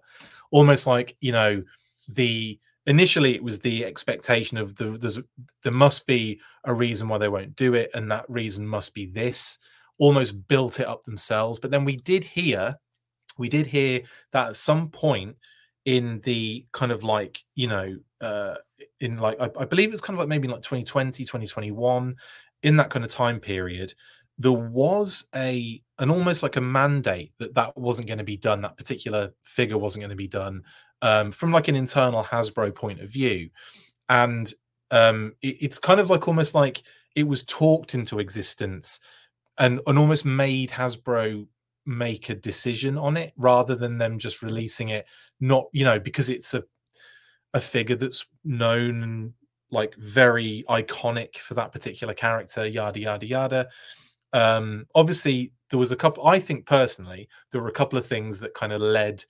Speaker 1: Almost like you know the initially it was the expectation of the there's there must be a reason why they won't do it and that reason must be this almost built it up themselves. But then we did hear we did hear that at some point in the kind of like you know uh in like I, I believe it's kind of like maybe like 2020 2021 in that kind of time period, there was a an almost like a mandate that that wasn't going to be done. That particular figure wasn't going to be done um, from like an internal Hasbro point of view, and um, it, it's kind of like almost like it was talked into existence and and almost made Hasbro make a decision on it rather than them just releasing it not you know because it's a a figure that's known and like very iconic for that particular character, yada yada yada. Um, obviously, there was a couple. I think personally, there were a couple of things that kind of led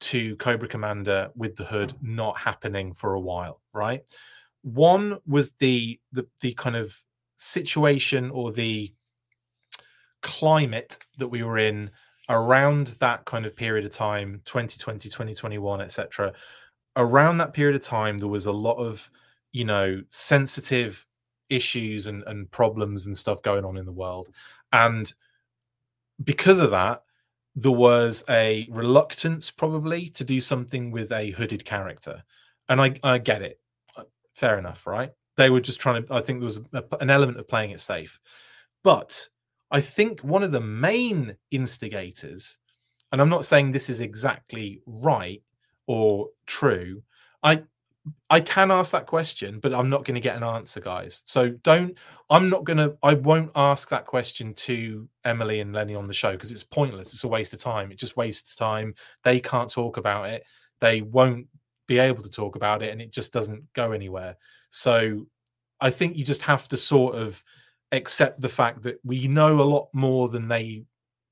Speaker 1: to Cobra Commander with the hood not happening for a while. Right. One was the the the kind of situation or the climate that we were in around that kind of period of time 2020 2021 etc around that period of time there was a lot of you know sensitive issues and, and problems and stuff going on in the world. And because of that there was a reluctance probably to do something with a hooded character. And i, I get it. Uh, fair enough right? They were just trying to i think there was a, an element of playing it safe. But i think one of the main instigators and i'm not saying this is exactly right or true i I can ask that question, but I'm not going to get an answer, guys. So don't. I'm not going to. I won't ask that question to Emily and Lenny on the show because it's pointless. It's a waste of time. It just wastes time. They can't talk about it. They won't be able to talk about it, and it just doesn't go anywhere. So I think you just have to sort of accept the fact that we know a lot more than they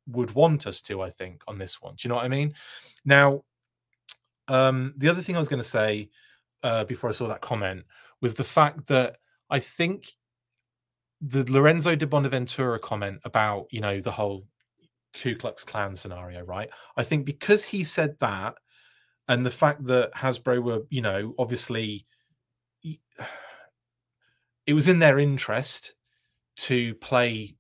Speaker 1: would want us to. I think on this one. Do you know what I mean? Now, um, the other thing I was going to say uh, before I saw that comment was the fact that I think the Lorenzo di Bonaventura comment about you know the whole Ku Klux Klan scenario, right? I think because he said that, and the fact that Hasbro were, you know, obviously it was in their interest to play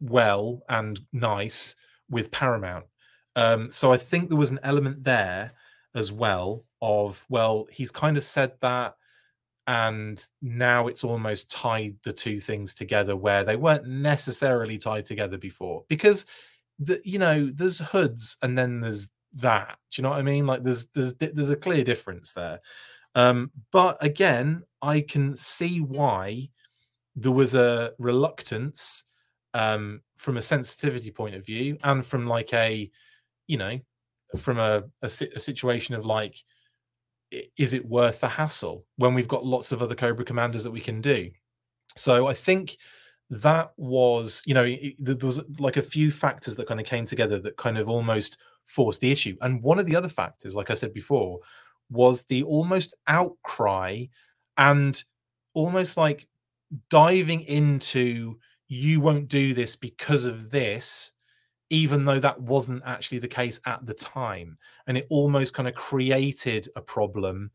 Speaker 1: well and nice with Paramount. Um, so I think there was an element there as well of, well, he's kind of said that, and now it's almost tied the two things together where they weren't necessarily tied together before. Because the you know there's hoods and then there's that do you know what i mean? Like there's there's there's a clear difference there. Um but again i can see why there was a reluctance um from a sensitivity point of view and from like a you know from a, a, a situation of like is it worth the hassle when we've got lots of other cobra commanders that we can do? So i think that was you know there was like a few factors that kind of came together that kind of almost forced the issue. And one of the other factors like i said before was the almost outcry and almost like diving into you won't do this because of this even though that wasn't actually the case at the time. And it almost kind of created a problem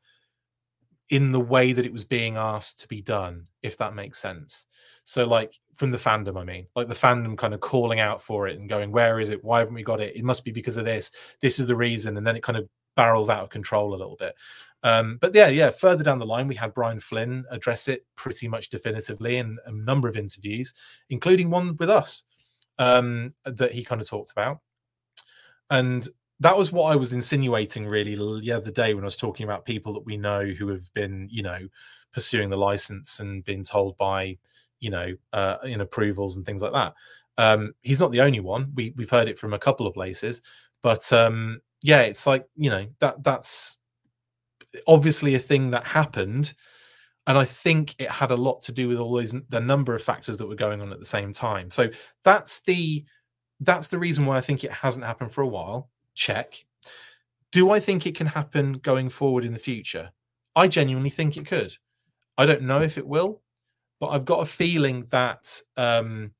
Speaker 1: in the way that it was being asked to be done if that makes sense. So like from the fandom i mean like the fandom kind of calling out for it and going where is it? Why haven't we got it? It must be because of this. This is the reason. And then it kind of barrels out of control a little bit. Um, but yeah yeah further down the line we had brian flynn address it pretty much definitively in a number of interviews including one with us um, that he kind of talked about. And that was what I was insinuating really the other day when I was talking about people that we know who have been, you know, pursuing the license and been told by, you know, uh, in approvals and things like that. Um, he's not the only one. We we've heard it from a couple of places, but um, yeah, it's like you know that that's obviously a thing that happened and I think it had a lot to do with all these the number of factors that were going on at the same time. So that's the that's the reason why I think it hasn't happened for a while. Check. Do I think it can happen going forward in the future? I genuinely think it could. I don't know if it will, but I've got a feeling that um,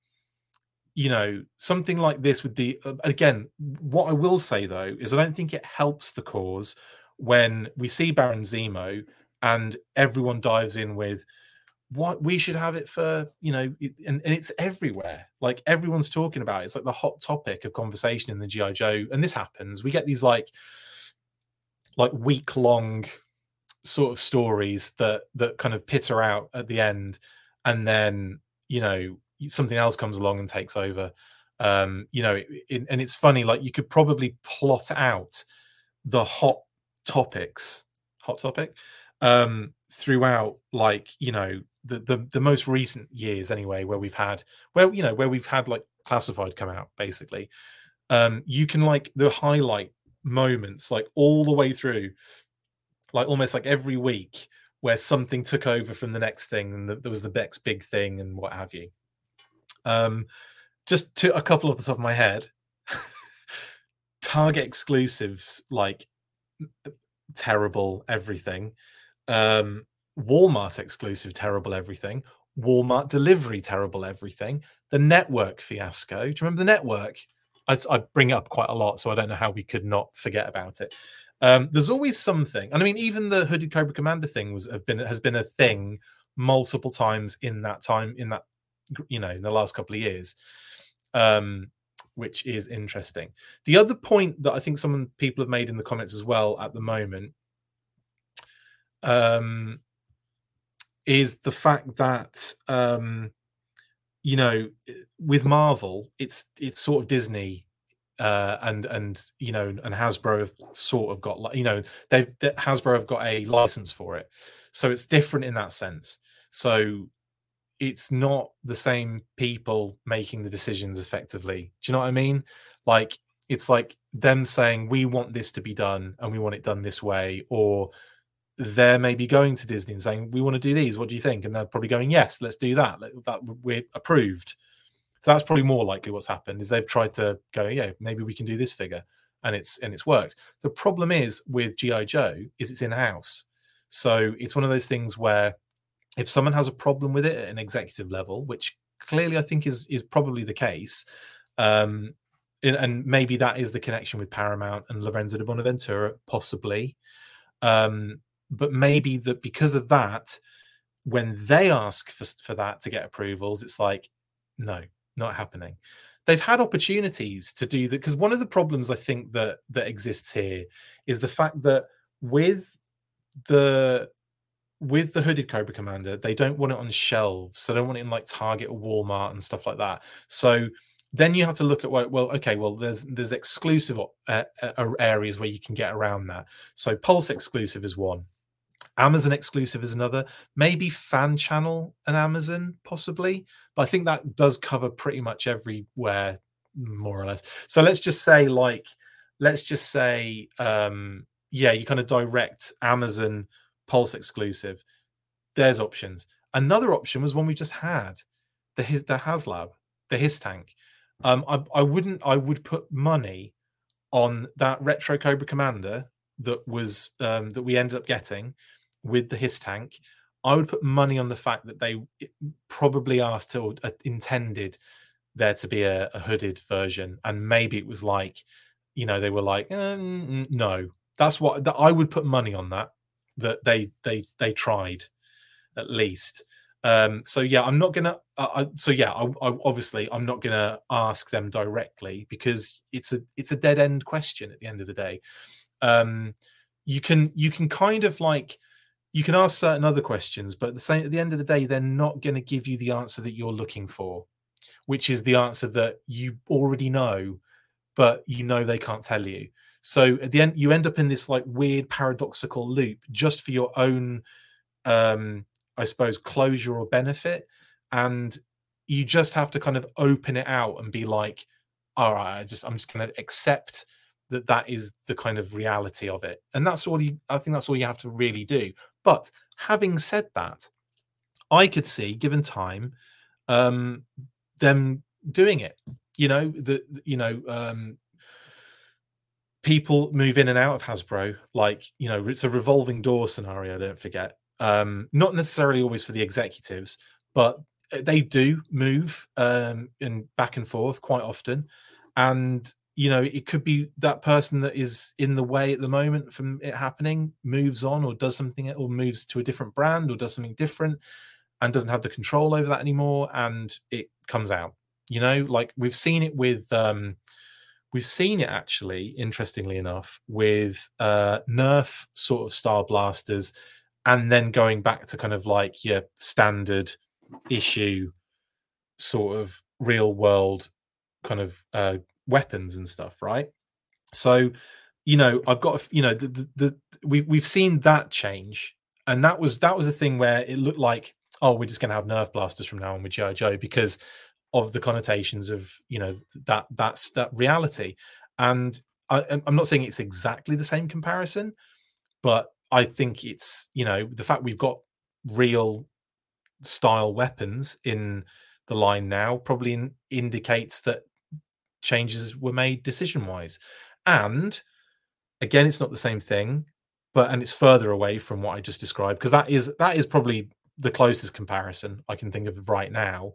Speaker 1: you know something like this with the again. What I will say though is I don't think it helps the cause when we see Baron Zemo and everyone dives in with what we should have it for you know and, and it's everywhere. Like everyone's talking about it. it's like the hot topic of conversation in the gi joe and this happens. We get these like like week long sort of stories that that kind of pitter out at the end and then you know something else comes along and takes over. Um you know it, and it's funny like you could probably plot out the hot topics hot topic um, throughout like you know the, the the most recent years anyway where we've had where you know where we've had like classified come out basically um you can like the highlight moments like all the way through like almost like every week where something took over from the next thing and the, there was the next big thing and what have you. Um just to a couple off the top of my head target exclusives like terrible everything um, Walmart exclusive, terrible everything. Walmart delivery, terrible everything. The network fiasco. Do you remember the network? I, I, bring it up quite a lot, so I don't know how we could not forget about it. Um, there's always something, and I mean, even the hooded Cobra Commander thing was have been has been a thing multiple times in that time in that you know in the last couple of years, um, which is interesting. The other point that I think some people have made in the comments as well at the moment um, is the fact that um, you know with Marvel, it's it's sort of Disney uh, and and you know and Hasbro have sort of got you know they've Hasbro have got a license for it, so it's different in that sense. So it's not the same people making the decisions effectively. Do you know what I mean? Like it's like them saying we want this to be done and we want it done this way, or they're maybe going to Disney and saying, "We want to do these. What do you think?" And they're probably going, "Yes, let's do that. That we're approved." So that's probably more likely what's happened is they've tried to go, "Yeah, maybe we can do this figure," and it's and it's worked. The problem is with GI Joe is it's in house, so it's one of those things where if someone has a problem with it at an executive level, which clearly I think is is probably the case, um, and maybe that is the connection with Paramount and Lorenzo di Bonaventura, possibly. Um, but maybe that because of that, when they ask for, for that to get approvals, it's like, no, not happening. They've had opportunities to do that because one of the problems I think that that exists here is the fact that with the with the hooded Cobra Commander, they don't want it on shelves. They don't want it in like Target or Walmart and stuff like that. So then you have to look at well, well okay, well there's there's exclusive uh, uh, areas where you can get around that. So Pulse exclusive is one. Amazon exclusive is another. Maybe fan channel and Amazon, possibly. But I think that does cover pretty much everywhere, more or less. So let's just say, like, let's just say, um, yeah, you kind of direct Amazon Pulse exclusive. There's options. Another option was one we just had, the HISS the HasLab, the HISS tank. Um, I, I wouldn't. I would put money on that retro Cobra Commander that was um, that we ended up getting with the HISS tank, I would put money on the fact that they probably asked or uh, intended there to be a, a, hooded version, and maybe it was like, you know, they were like, mm, no, that's what that I would put money on that that they they they tried at least. Um, so yeah, I'm not gonna. Uh, I, so yeah, I, I, obviously I'm not gonna ask them directly because it's a it's a dead end question at the end of the day. Um, you can you can kind of like you can ask certain other questions, but at the same at the end of the day, they're not going to give you the answer that you're looking for, which is the answer that you already know, but you know they can't tell you. So at the end, you end up in this like weird paradoxical loop just for your own, um, I suppose, closure or benefit, and you just have to kind of open it out and be like, all right, I just I'm just going to accept that that is the kind of reality of it and that's all you i think that's all you have to really do but having said that, I could see, given time, um, them doing it. You know, the you know, um, people move in and out of Hasbro. Like, you know, it's a revolving door scenario. Don't forget. Um, not necessarily always for the executives, but uh, they do move um, and back and forth quite often. And you know, it could be that person that is in the way at the moment from it happening moves on or does something or moves to a different brand or does something different and doesn't have the control over that anymore and it comes out. You know, like we've seen it with um we've seen it actually, interestingly enough, with uh Nerf sort of star blasters and then going back to kind of like your standard issue sort of real world kind of uh weapons and stuff, right? So, you know, I've got you know the, the, the we we've seen that change, and that was that was a thing where it looked like oh we're just going to have Nerf blasters from now on with GI Joe because of the connotations of you know that that's that reality, and I, I'm not saying it's exactly the same comparison, but I think it's you know the fact we've got real style weapons in the line now probably in, indicates that changes were made decision wise. And again, it's not the same thing, but and it's further away from what I just described because that is that is probably the closest comparison I can think of right now.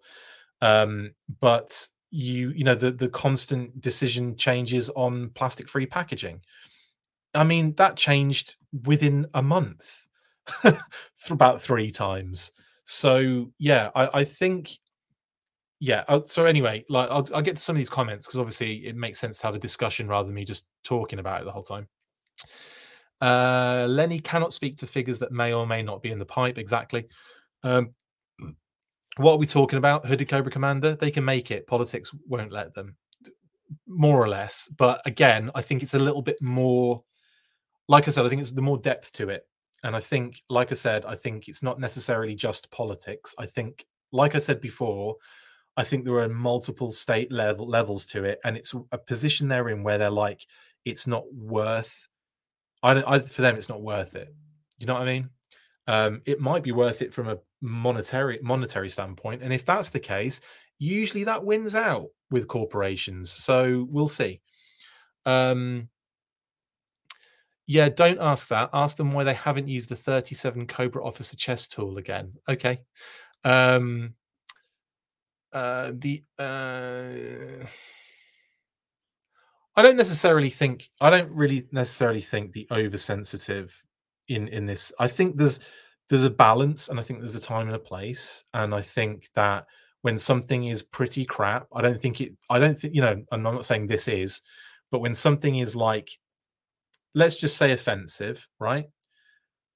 Speaker 1: Um, but you you know the the constant decision changes on plastic free packaging. I mean that changed within a month, about three times. So yeah, I, I think yeah. Uh, so anyway, like I'll, I'll get to some of these comments because obviously it makes sense to have a discussion rather than me just talking about it the whole time. Uh, Lenny cannot speak to figures that may or may not be in the pipe. Exactly. Um, what are we talking about? Hooded Cobra Commander? They can make it. Politics won't let them, more or less. But again, I think it's a little bit more. Like I said, I think it's the more depth to it. And I think, like I said, I think it's not necessarily just politics. I think, like I said before, I think there are multiple state level levels to it, and it's a position they're in where they're like, it's not worth. I, I for them, it's not worth it. You know what I mean? Um, it might be worth it from a monetary monetary standpoint, and if that's the case, usually that wins out with corporations. So we'll see. Um, yeah, don't ask that. Ask them why they haven't used the 37 Cobra Officer chess tool again. Okay. Um, uh, the uh, I don't necessarily think I don't really necessarily think the oversensitive in in this. I think there's there's a balance and I think there's a time and a place. And I think that when something is pretty crap, I don't think it I don't think, you know, I'm not saying this is, but when something is like let's just say offensive, right?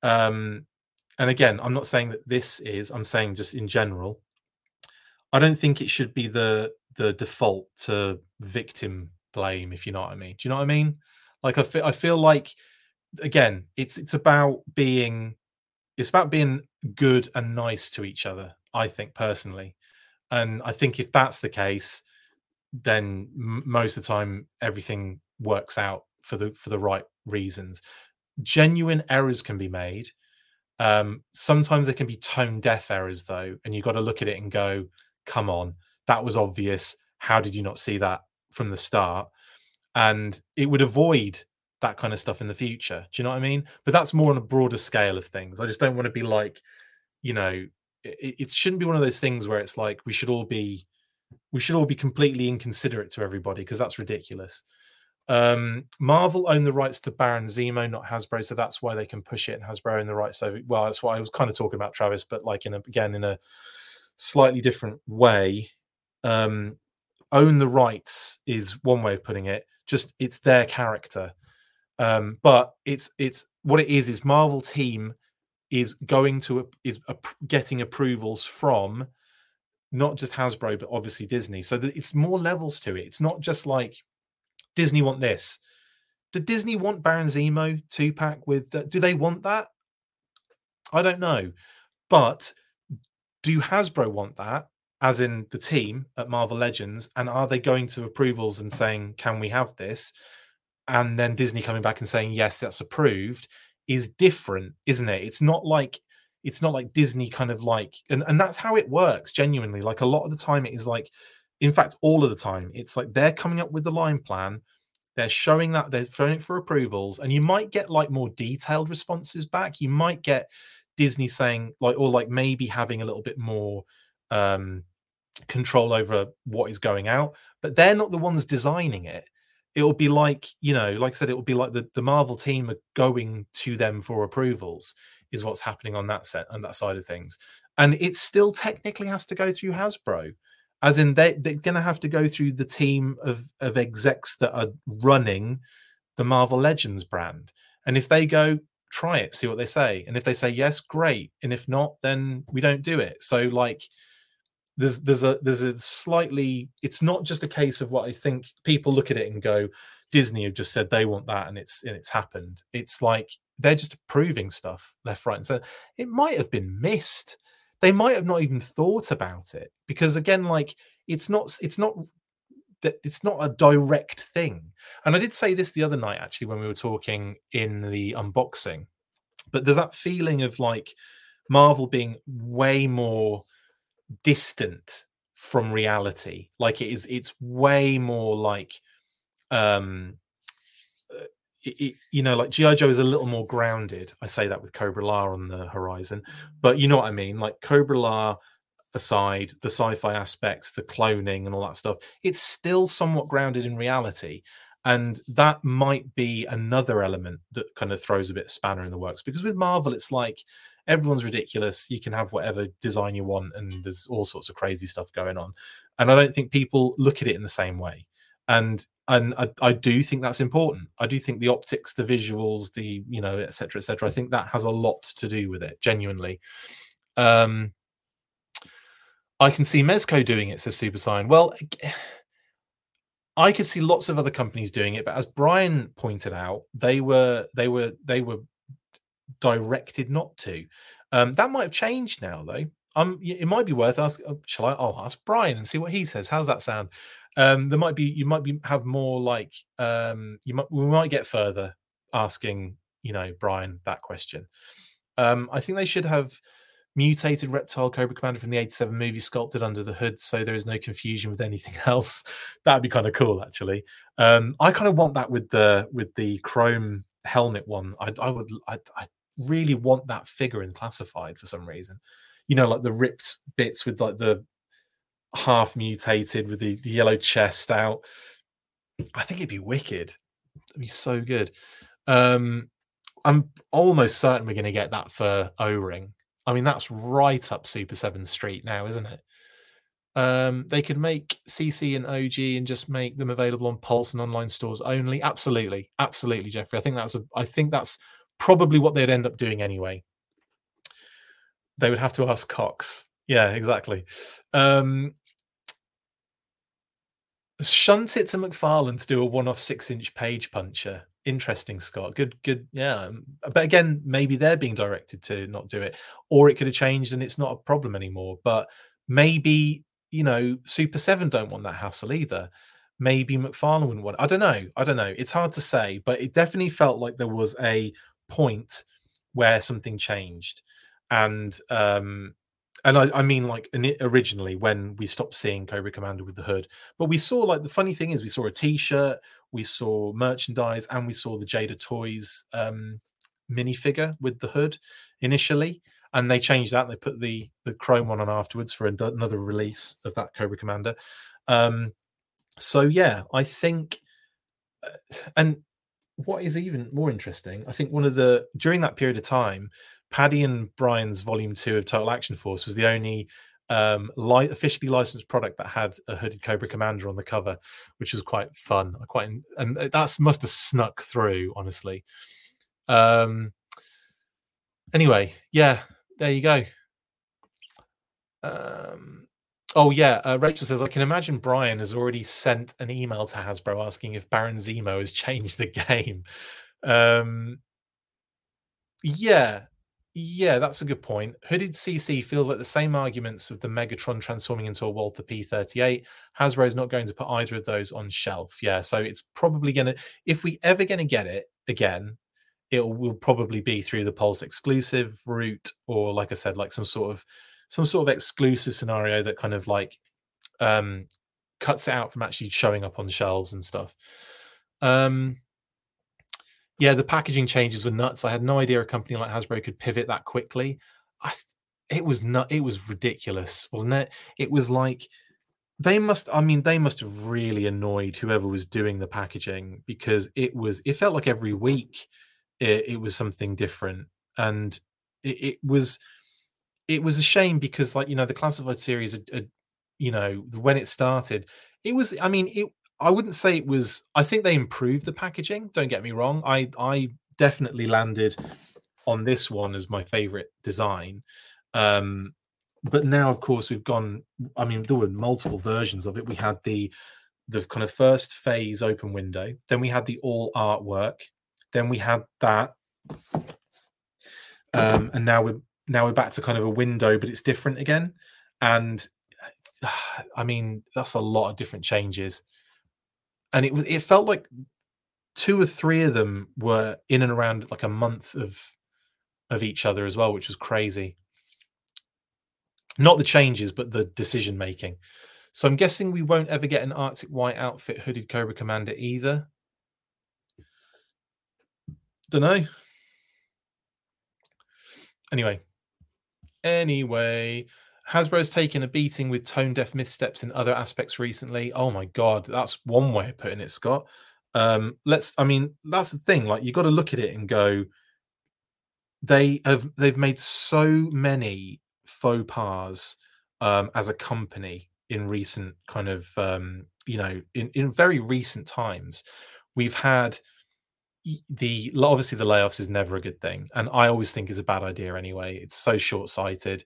Speaker 1: Um and again, I'm not saying that this is, I'm saying just in general. I don't think it should be the the default to victim blame, if you know what I mean. Do you know what I mean? Like I feel I feel like again, it's it's about being it's about being good and nice to each other, I think personally. And I think if that's the case, then m- most of the time everything works out for the for the right reasons. Genuine errors can be made. Um, sometimes there can be tone deaf errors though, and you've got to look at it and go, "Come on, that was obvious. How did you not see that from the start?" And it would avoid that kind of stuff in the future. Do you know what I mean? But that's more on a broader scale of things. I just don't want to be like, you know, it, it shouldn't be one of those things where it's like we should all be we should all be completely inconsiderate to everybody because that's ridiculous. Um, Marvel own the rights to Baron Zemo, not Hasbro, so that's why they can push it. And Hasbro own the rights. So, well, that's what I was kind of talking about, Travis, but like in a, again in a slightly different way. Um, own the rights is one way of putting it. Just it's their character. Um, but it's it's what it is is Marvel team is going to is getting approvals from not just Hasbro but obviously Disney. So that it's more levels to it. It's not just like Disney want this. Did Disney want Baron Zemo two pack with? Uh, do they want that? I don't know, but do Hasbro want that? As in the team at Marvel Legends, and are they going to approvals and saying, "Can we have this?" and then Disney coming back and saying yes, that's approved is different, isn't it? It's not like it's not like Disney kind of like and, and that's how it works genuinely. Like a lot of the time it is like in fact all of the time it's like they're coming up with the line plan they're showing that they're throwing it for approvals and you might get like more detailed responses back you might get disney saying like or like maybe having a little bit more um control over what is going out but they're not the ones designing it. It will be like you know like i said it will be like the, the marvel team are going to them for approvals is what's happening on that set on that side of things. And it still technically has to go through hasbro as in they, they're to have to go through the team of of execs that are running the marvel legends brand. And if they go try it see what they say and if they say yes great and if not then we don't do it so like there's there's a there's a slightly it's not just a case of what I think people look at it and go, Disney have just said they want that and it's and it's happened. It's like they're just approving stuff left, right, and center. It might have been missed. They might have not even thought about it because again, like it's not it's not that it's not a direct thing. And I did say this the other night actually when we were talking in the unboxing, but there's that feeling of like Marvel being way more distant from reality. Like it is it's way more like um uh, it, it, you know like gi joe is a little more grounded. I say that with cobra-la on the horizon but you know what i mean? Like cobra-la aside the sci-fi aspects the cloning and all that stuff it's still somewhat grounded in reality and that might be another element that kind of throws a bit of spanner in the works because with marvel it's like everyone's ridiculous. You can have whatever design you want, and there's all sorts of crazy stuff going on. And I don't think people look at it in the same way. And and I, I do think that's important. I do think the optics, the visuals, the you know, etc., etc. I think that has a lot to do with it, genuinely. Um, I can see Mezco doing it, says Super Sign. Well, I could see lots of other companies doing it, but as Brian pointed out, they were they were they were directed not to. Um, that might have changed now, though. Um, it might be worth asking. Uh, shall I? I'll ask Brian and see what he says. How's that sound? Um, there might be you might be have more like um, you might we might get further asking you know Brian that question. Um, I think they should have mutated reptile Cobra Commander from the 87 movie sculpted under the hood so there is no confusion with anything else. That'd be kind of cool actually. Um, I kind of want that with the with the chrome helmet one. I, I would I, I really want that figure in classified for some reason. You know, like the ripped bits with like the half mutated with the, the yellow chest out. I think it'd be wicked. It'd be so good. Um, I'm almost certain we're going to get that for O Ring. I mean, that's right up Super7 Street now, isn't it? Um, they could make CC and OG and just make them available on Pulse and online stores only. Absolutely, absolutely, Jeffrey. I think that's a. I think that's probably what they'd end up doing anyway. They would have to ask Cox. Yeah, exactly. Um, shunt it to McFarlane to do a one-off six-inch page puncher. Interesting, Scott. Good, good. Yeah, um, but again, maybe they're being directed to not do it, or it could have changed and it's not a problem anymore. But maybe you know, Super7 don't want that hassle either. Maybe McFarlane wouldn't want. I don't know. I don't know. It's hard to say, but it definitely felt like there was a point where something changed, and um, and I, I, mean like originally when we stopped seeing Cobra Commander with the hood, but we saw like the funny thing is we saw a T-shirt, we saw merchandise, and we saw the Jada Toys um, minifigure with the hood initially, and they changed that. They put the the chrome one on afterwards for another release of that Cobra Commander. Um, so yeah, I think, uh, and what is even more interesting, I think one of the during that period of time, Paddy and Brian's Volume Two of Total Action Force was the only um, li- officially licensed product that had a hooded Cobra Commander on the cover, which was quite fun. I quite and that must have snuck through, honestly. Um. Anyway, yeah, there you go. Um. Oh yeah, uh, Rachel says I can imagine Brian has already sent an email to Hasbro asking if Baron Zemo has changed the game. Um, yeah, yeah, that's a good point. Hooded CC feels like the same arguments of the Megatron transforming into a Walther P38. Hasbro is not going to put either of those on shelf. Yeah, so it's probably going to, if we ever going to get it again, it will probably be through the Pulse exclusive route, or like I said, like some sort of some sort of exclusive scenario that kind of like um cuts it out from actually showing up on shelves and stuff. Um yeah, the packaging changes were nuts. I had no idea a company like Hasbro could pivot that quickly. I, it was not. It was ridiculous, wasn't it? It was like they must. I mean, they must have really annoyed whoever was doing the packaging because it was. It felt like every week it, it was something different, and it, it, was. It was a shame because, like you know, the classified series, you know, when it started, it was. I mean, it I wouldn't say it was. I think they improved the packaging. Don't get me wrong. I I definitely landed on this one as my favorite design. Um, but now, of course, we've gone. I mean, there were multiple versions of it. We had the the kind of first phase open window. Then we had the all artwork. Then we had that, um, and now we're now we're back to kind of a window, but it's different again. And I mean, that's a lot of different changes and it it felt like two or three of them were in and around like a month of of each other as well, which was crazy. Not the changes, but the decision making. So I'm guessing we won't ever get an Arctic White outfit hooded Cobra Commander either. Don't know. Anyway, anyway, Hasbro's taken a beating with tone deaf missteps in other aspects recently. Oh my god, that's one way of putting it, Scott. Um, let's I mean, that's the thing. Like you got to look at it and go, they have they've made so many faux pas um, as a company in recent kind of um, you know in, in very recent times. We've had the obviously the layoffs is never a good thing, and I always think is a bad idea anyway. It's so short sighted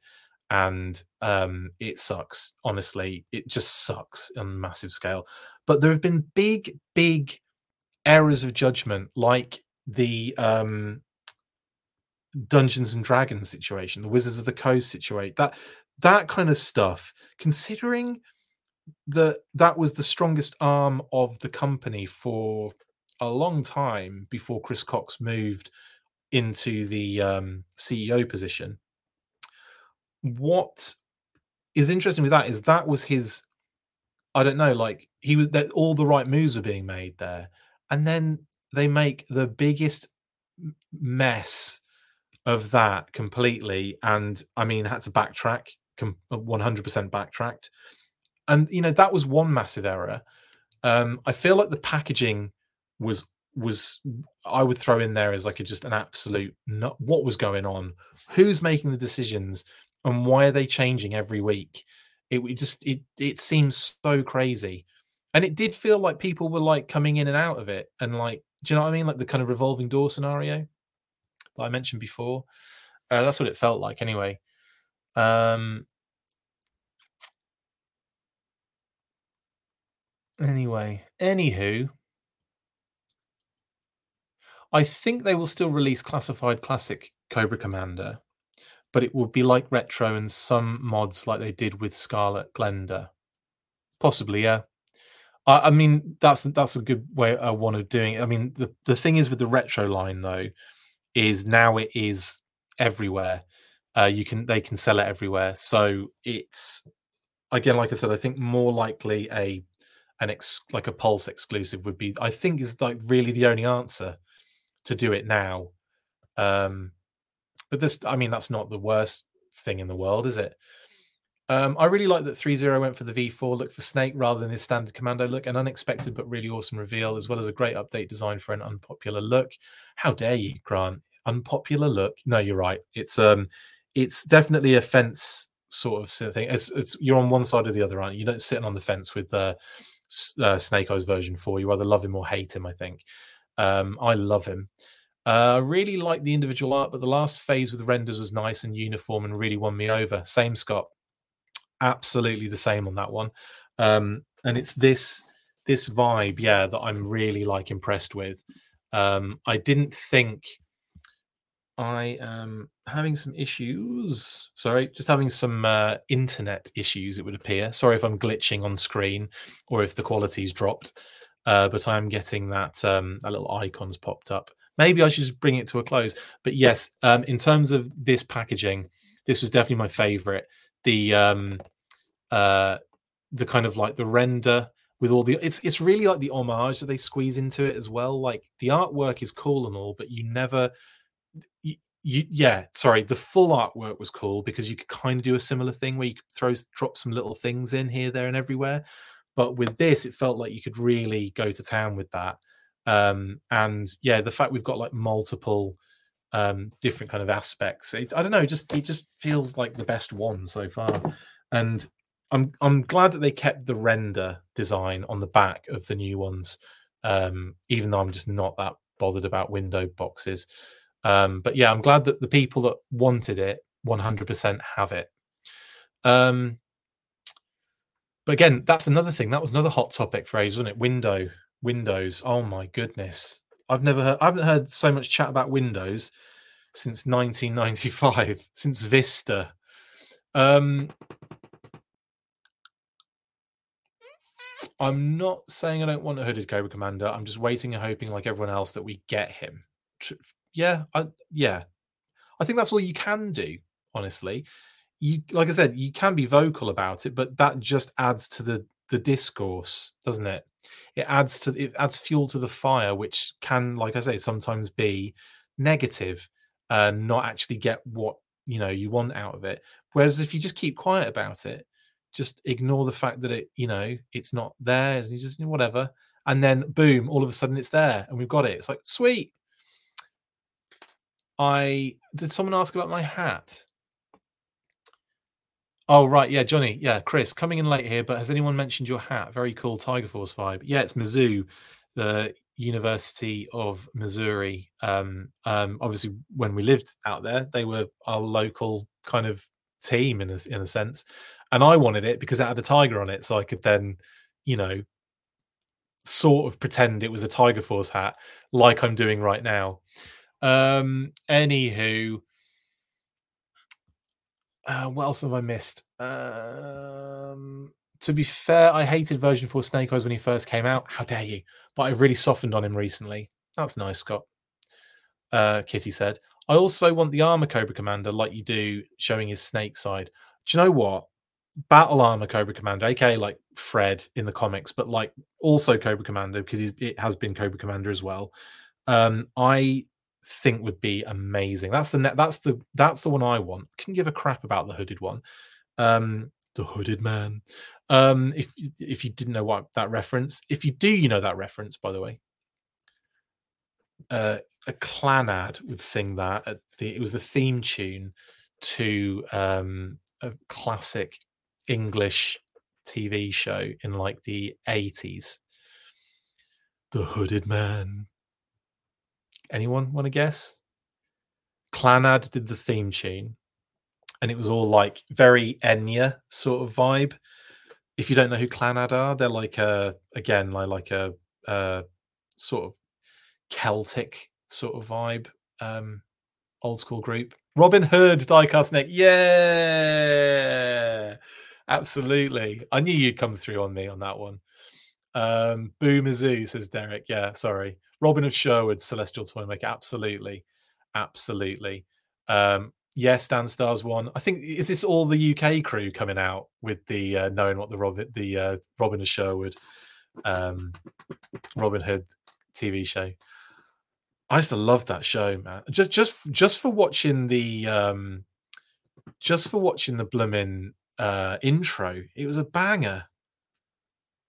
Speaker 1: and um, it sucks. Honestly, it just sucks on massive scale. But there have been big, big errors of judgment, like the um, Dungeons and Dragons situation, the Wizards of the Coast situation, that that kind of stuff. Considering that that was the strongest arm of the company for a long time before Chris Cocks moved into the um, CEO position what is interesting with that is that was his I don't know, like he was that all the right moves were being made there. And then they make the biggest mess of that completely. And I mean, had to backtrack, 100% backtracked. And, you know, that was one massive error. Um, I feel like the packaging was was I would throw in there as like a, just an absolute not what was going on, who's making the decisions, and why are they changing every week? It, it just it it seems so crazy, and it did feel like people were like coming in and out of it, and like do you know what I mean? Like the kind of revolving door scenario that I mentioned before. Uh, that's what it felt like anyway. Um, anyway, anywho, I think they will still release classified classic Cobra Commander, but it will be like retro and some mods like they did with Scarlett Glenda. Possibly, yeah. I, I mean, that's that's a good way I want of doing it. I mean, the the thing is with the retro line though, is now it is everywhere. Uh, you can they can sell it everywhere. So it's again, like I said, I think more likely a an ex like a pulse exclusive would be. I think is like really the only answer to do it now. Um, but this, I mean, that's not the worst thing in the world, is it? Um, I really like that ThreeZero went for the V4 look for Snake rather than his standard commando look. An unexpected but really awesome reveal, as well as a great update design for an unpopular look. How dare you, Grant? Unpopular look? No, you're right. It's um, it's definitely a fence sort of thing. It's, it's you're on one side or the other, aren't you? You don't sitting on the fence with uh, uh, Snake Eyes version four. You either love him or hate him. I think. Um, I love him. I uh, really like the individual art, but the last phase with renders was nice and uniform and really won me over. Same Scott, absolutely the same on that one. Um, and it's this this vibe, yeah, that I'm really like impressed with. Um, I didn't think I am having some issues. Sorry, just having some uh, internet issues. It would appear. Sorry if I'm glitching on screen or if the quality's dropped. Uh, but I'm getting that um, that little icons popped up. Maybe I should just bring it to a close. But yes, um, in terms of this packaging, this was definitely my favorite. The um, uh, the kind of like the render with all the it's it's really like the homage that they squeeze into it as well. Like the artwork is cool and all, but you never you, yeah sorry the full artwork was cool because you could kind of do a similar thing where you could throw drop some little things in here there and everywhere but with this, it felt like you could really go to town with that. Um, and yeah, the fact we've got like multiple um, different kind of aspects, it, I don't know, just it just feels like the best one so far. And I'm I'm glad that they kept the render design on the back of the new ones, um, even though I'm just not that bothered about window boxes. Um, but yeah, I'm glad that the people that wanted it 100% have it. Um, but again, that's another thing. That was another hot topic phrase, wasn't it? Window, Windows. Oh my goodness, I've never heard. I haven't heard so much chat about Windows since 1995, since Vista. Um, I'm not saying I don't want a hooded Cobra Commander. I'm just waiting and hoping, like everyone else, that we get him. Yeah, I, yeah. I think that's all you can do, honestly you like I said, you can be vocal about it, but that just adds to the the discourse, doesn't it? It adds to it adds fuel to the fire, which can, like I say, sometimes be negative and not actually get what you know you want out of it. Whereas if you just keep quiet about it, just ignore the fact that it, you know, it's not there, and you just whatever, and then boom, all of a sudden it's there, and we've got it. It's like sweet. I did someone ask about my hat? Oh right, yeah, Johnny, yeah, Chris, coming in late here, but has anyone mentioned your hat? Very cool Tiger Force vibe. Yeah, it's Mizzou, the University of Missouri. Um, um, obviously, when we lived out there, they were our local kind of team in a, in a sense, and I wanted it because it had a tiger on it, so I could then, you know, sort of pretend it was a Tiger Force hat, like I'm doing right now. Um, anywho, uh, what else have I missed? Um, to be fair, I hated version 4 Snake Eyes when he first came out. How dare you? But I've really softened on him recently. That's nice, Scott. Uh, Kitty said. I also want the armor Cobra Commander like you do, showing his snake side. Do you know what? Battle armor Cobra Commander, aka like Fred in the comics, but like also Cobra Commander because it has been Cobra Commander as well. Um, I think would be amazing. That's the net. That's the that's the one I want. Can you give a crap about the hooded one. Um, the hooded man. Um, if if you didn't know what that reference, if you do, you know that reference, by the way. Uh, a Clannad would sing that. At the, it was the theme tune to um, a classic English TV show in like the eighties. The Hooded Man. Anyone want to guess? Clannad did the theme tune, and it was all like very Enya sort of vibe. If you don't know who Clannad are, they're like a again like like a, a sort of Celtic sort of vibe, um, old school group. Robin Hood, Diecast Nick, yeah, absolutely. I knew you'd come through on me on that one. Um, Boo Mizzou, says Derek. Yeah, sorry. Robin of Sherwood, Celestial Toymaker. Absolutely. Absolutely. Um, yes, Dan Stars one. I think is this all the UK crew coming out with the uh, knowing what the Robin the uh, Robin of Sherwood um, Robin Hood TV show. I used to love that show, man. Just just just for watching the um just for watching the blooming uh intro, it was a banger.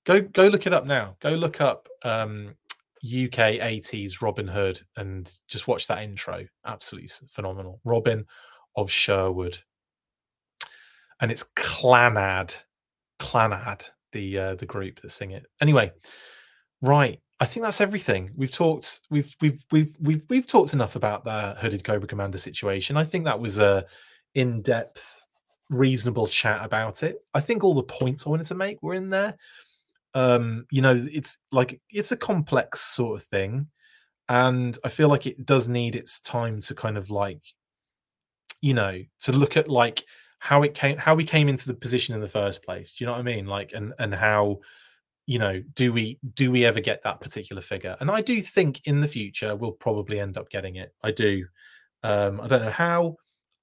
Speaker 1: Go go look it up now. Go look up um UK 80s Robin Hood and just watch that intro. Absolutely phenomenal. Robin of Sherwood. And it's Clannad. Clannad, the uh, the group that sing it. Anyway, right. I think that's everything. We've talked we've we've we've we've we've talked enough about the hooded Cobra Commander situation. I think that was a in-depth, reasonable chat about it. I think all the points I wanted to make were in there um you know it's like it's a complex sort of thing and i feel like it does need its time to kind of like you know to look at like how it came how we came into the position in the first place do you know what i mean? Like and and how you know do we do we ever get that particular figure? And i do think in the future we'll probably end up getting it i do um i don't know how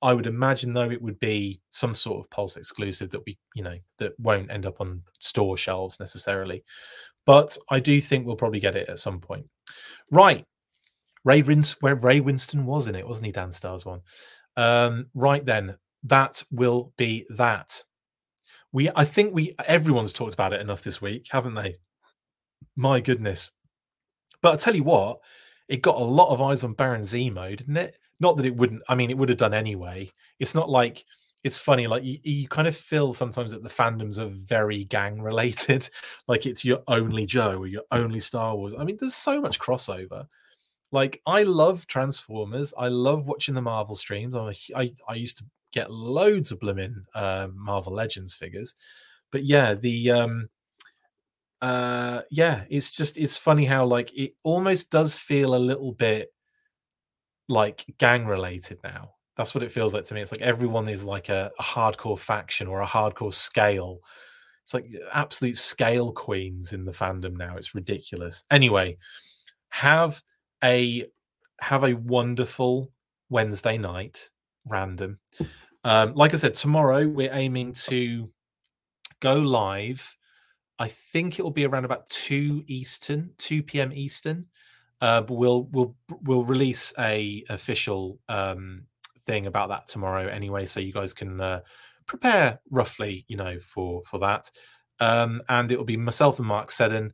Speaker 1: I would imagine though it would be some sort of Pulse exclusive that we, you know, that won't end up on store shelves necessarily. But I do think we'll probably get it at some point. Right. Ray Rins where Ray Winstone was in it, wasn't he? Dan Stars one. Um, right then, that will be that. We I think we everyone's talked about it enough this week, haven't they? My goodness. But I tell you what, it got a lot of eyes on Baron Zemo, didn't it? Not that it wouldn't i mean it would have done anyway. It's not like it's funny like you, you kind of feel sometimes that the fandoms are very gang related. Like it's your only joe or your only star wars. I mean there's so much crossover. Like i love transformers. I love watching the marvel streams. I'm a, I, I used to get loads of blooming uh, marvel legends figures. But yeah the um uh yeah it's just it's funny how like it almost does feel a little bit like gang related now. That's what it feels like to me. It's like everyone is like a, a hardcore faction or a hardcore scale. It's like absolute scale queens in the fandom now. It's ridiculous. Anyway, have a have a wonderful Wednesday night. Random. Um, like I said, tomorrow we're aiming to go live. I think it will be around about two Eastern, two p.m. Eastern. Uh, but we'll we'll we'll release a official um, thing about that tomorrow anyway, so you guys can uh, prepare roughly, you know, for for that. Um, and it will be myself and Mark Seddon.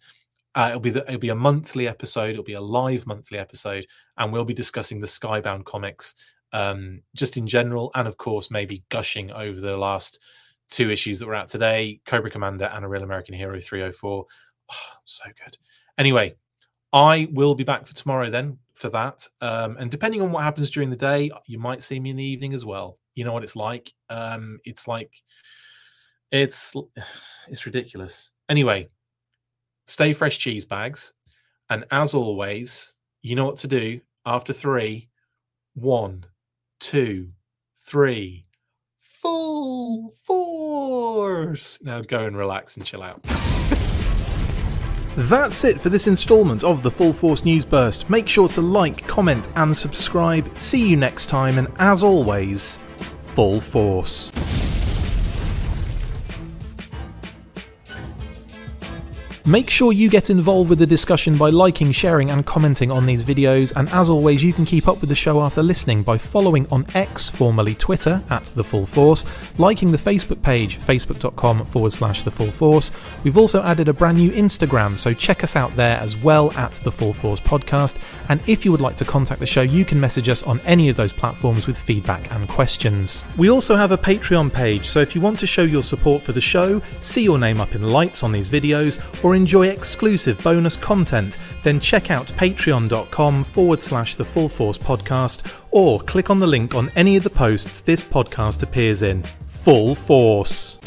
Speaker 1: Uh, it'll be the, it'll be a monthly episode. It'll be a live monthly episode, and we'll be discussing the Skybound comics um, just in general, and of course maybe gushing over the last two issues that were out today: Cobra Commander and a Real American Hero 304. Oh, so good. Anyway, I will be back for tomorrow then for that. Um, and depending on what happens during the day, you might see me in the evening as well. You know what it's like. Um, it's like it's it's ridiculous. Anyway, stay fresh cheese bags. And as always, you know what to do after three, one, two, three, full force. Now go and relax and chill out.
Speaker 2: That's it for this instalment of the Full Force News Burst. Make sure to like, comment, and subscribe. See you next time, and as always, Full Force. Make sure you get involved with the discussion by liking, sharing, and commenting on these videos. And as always, you can keep up with the show after listening by following on X, formerly Twitter, at The Full Force, liking the Facebook page, facebook.com forward slash The Full Force. We've also added a brand new Instagram, so check us out there as well at The Full Force Podcast. And if you would like to contact the show, you can message us on any of those platforms with feedback and questions. We also have a Patreon page, so if you want to show your support for the show, see your name up in lights on these videos, enjoy exclusive bonus content, then check out patreon.com forward slash the Full Force podcast, or click on the link on any of the posts this podcast appears in. Full Force.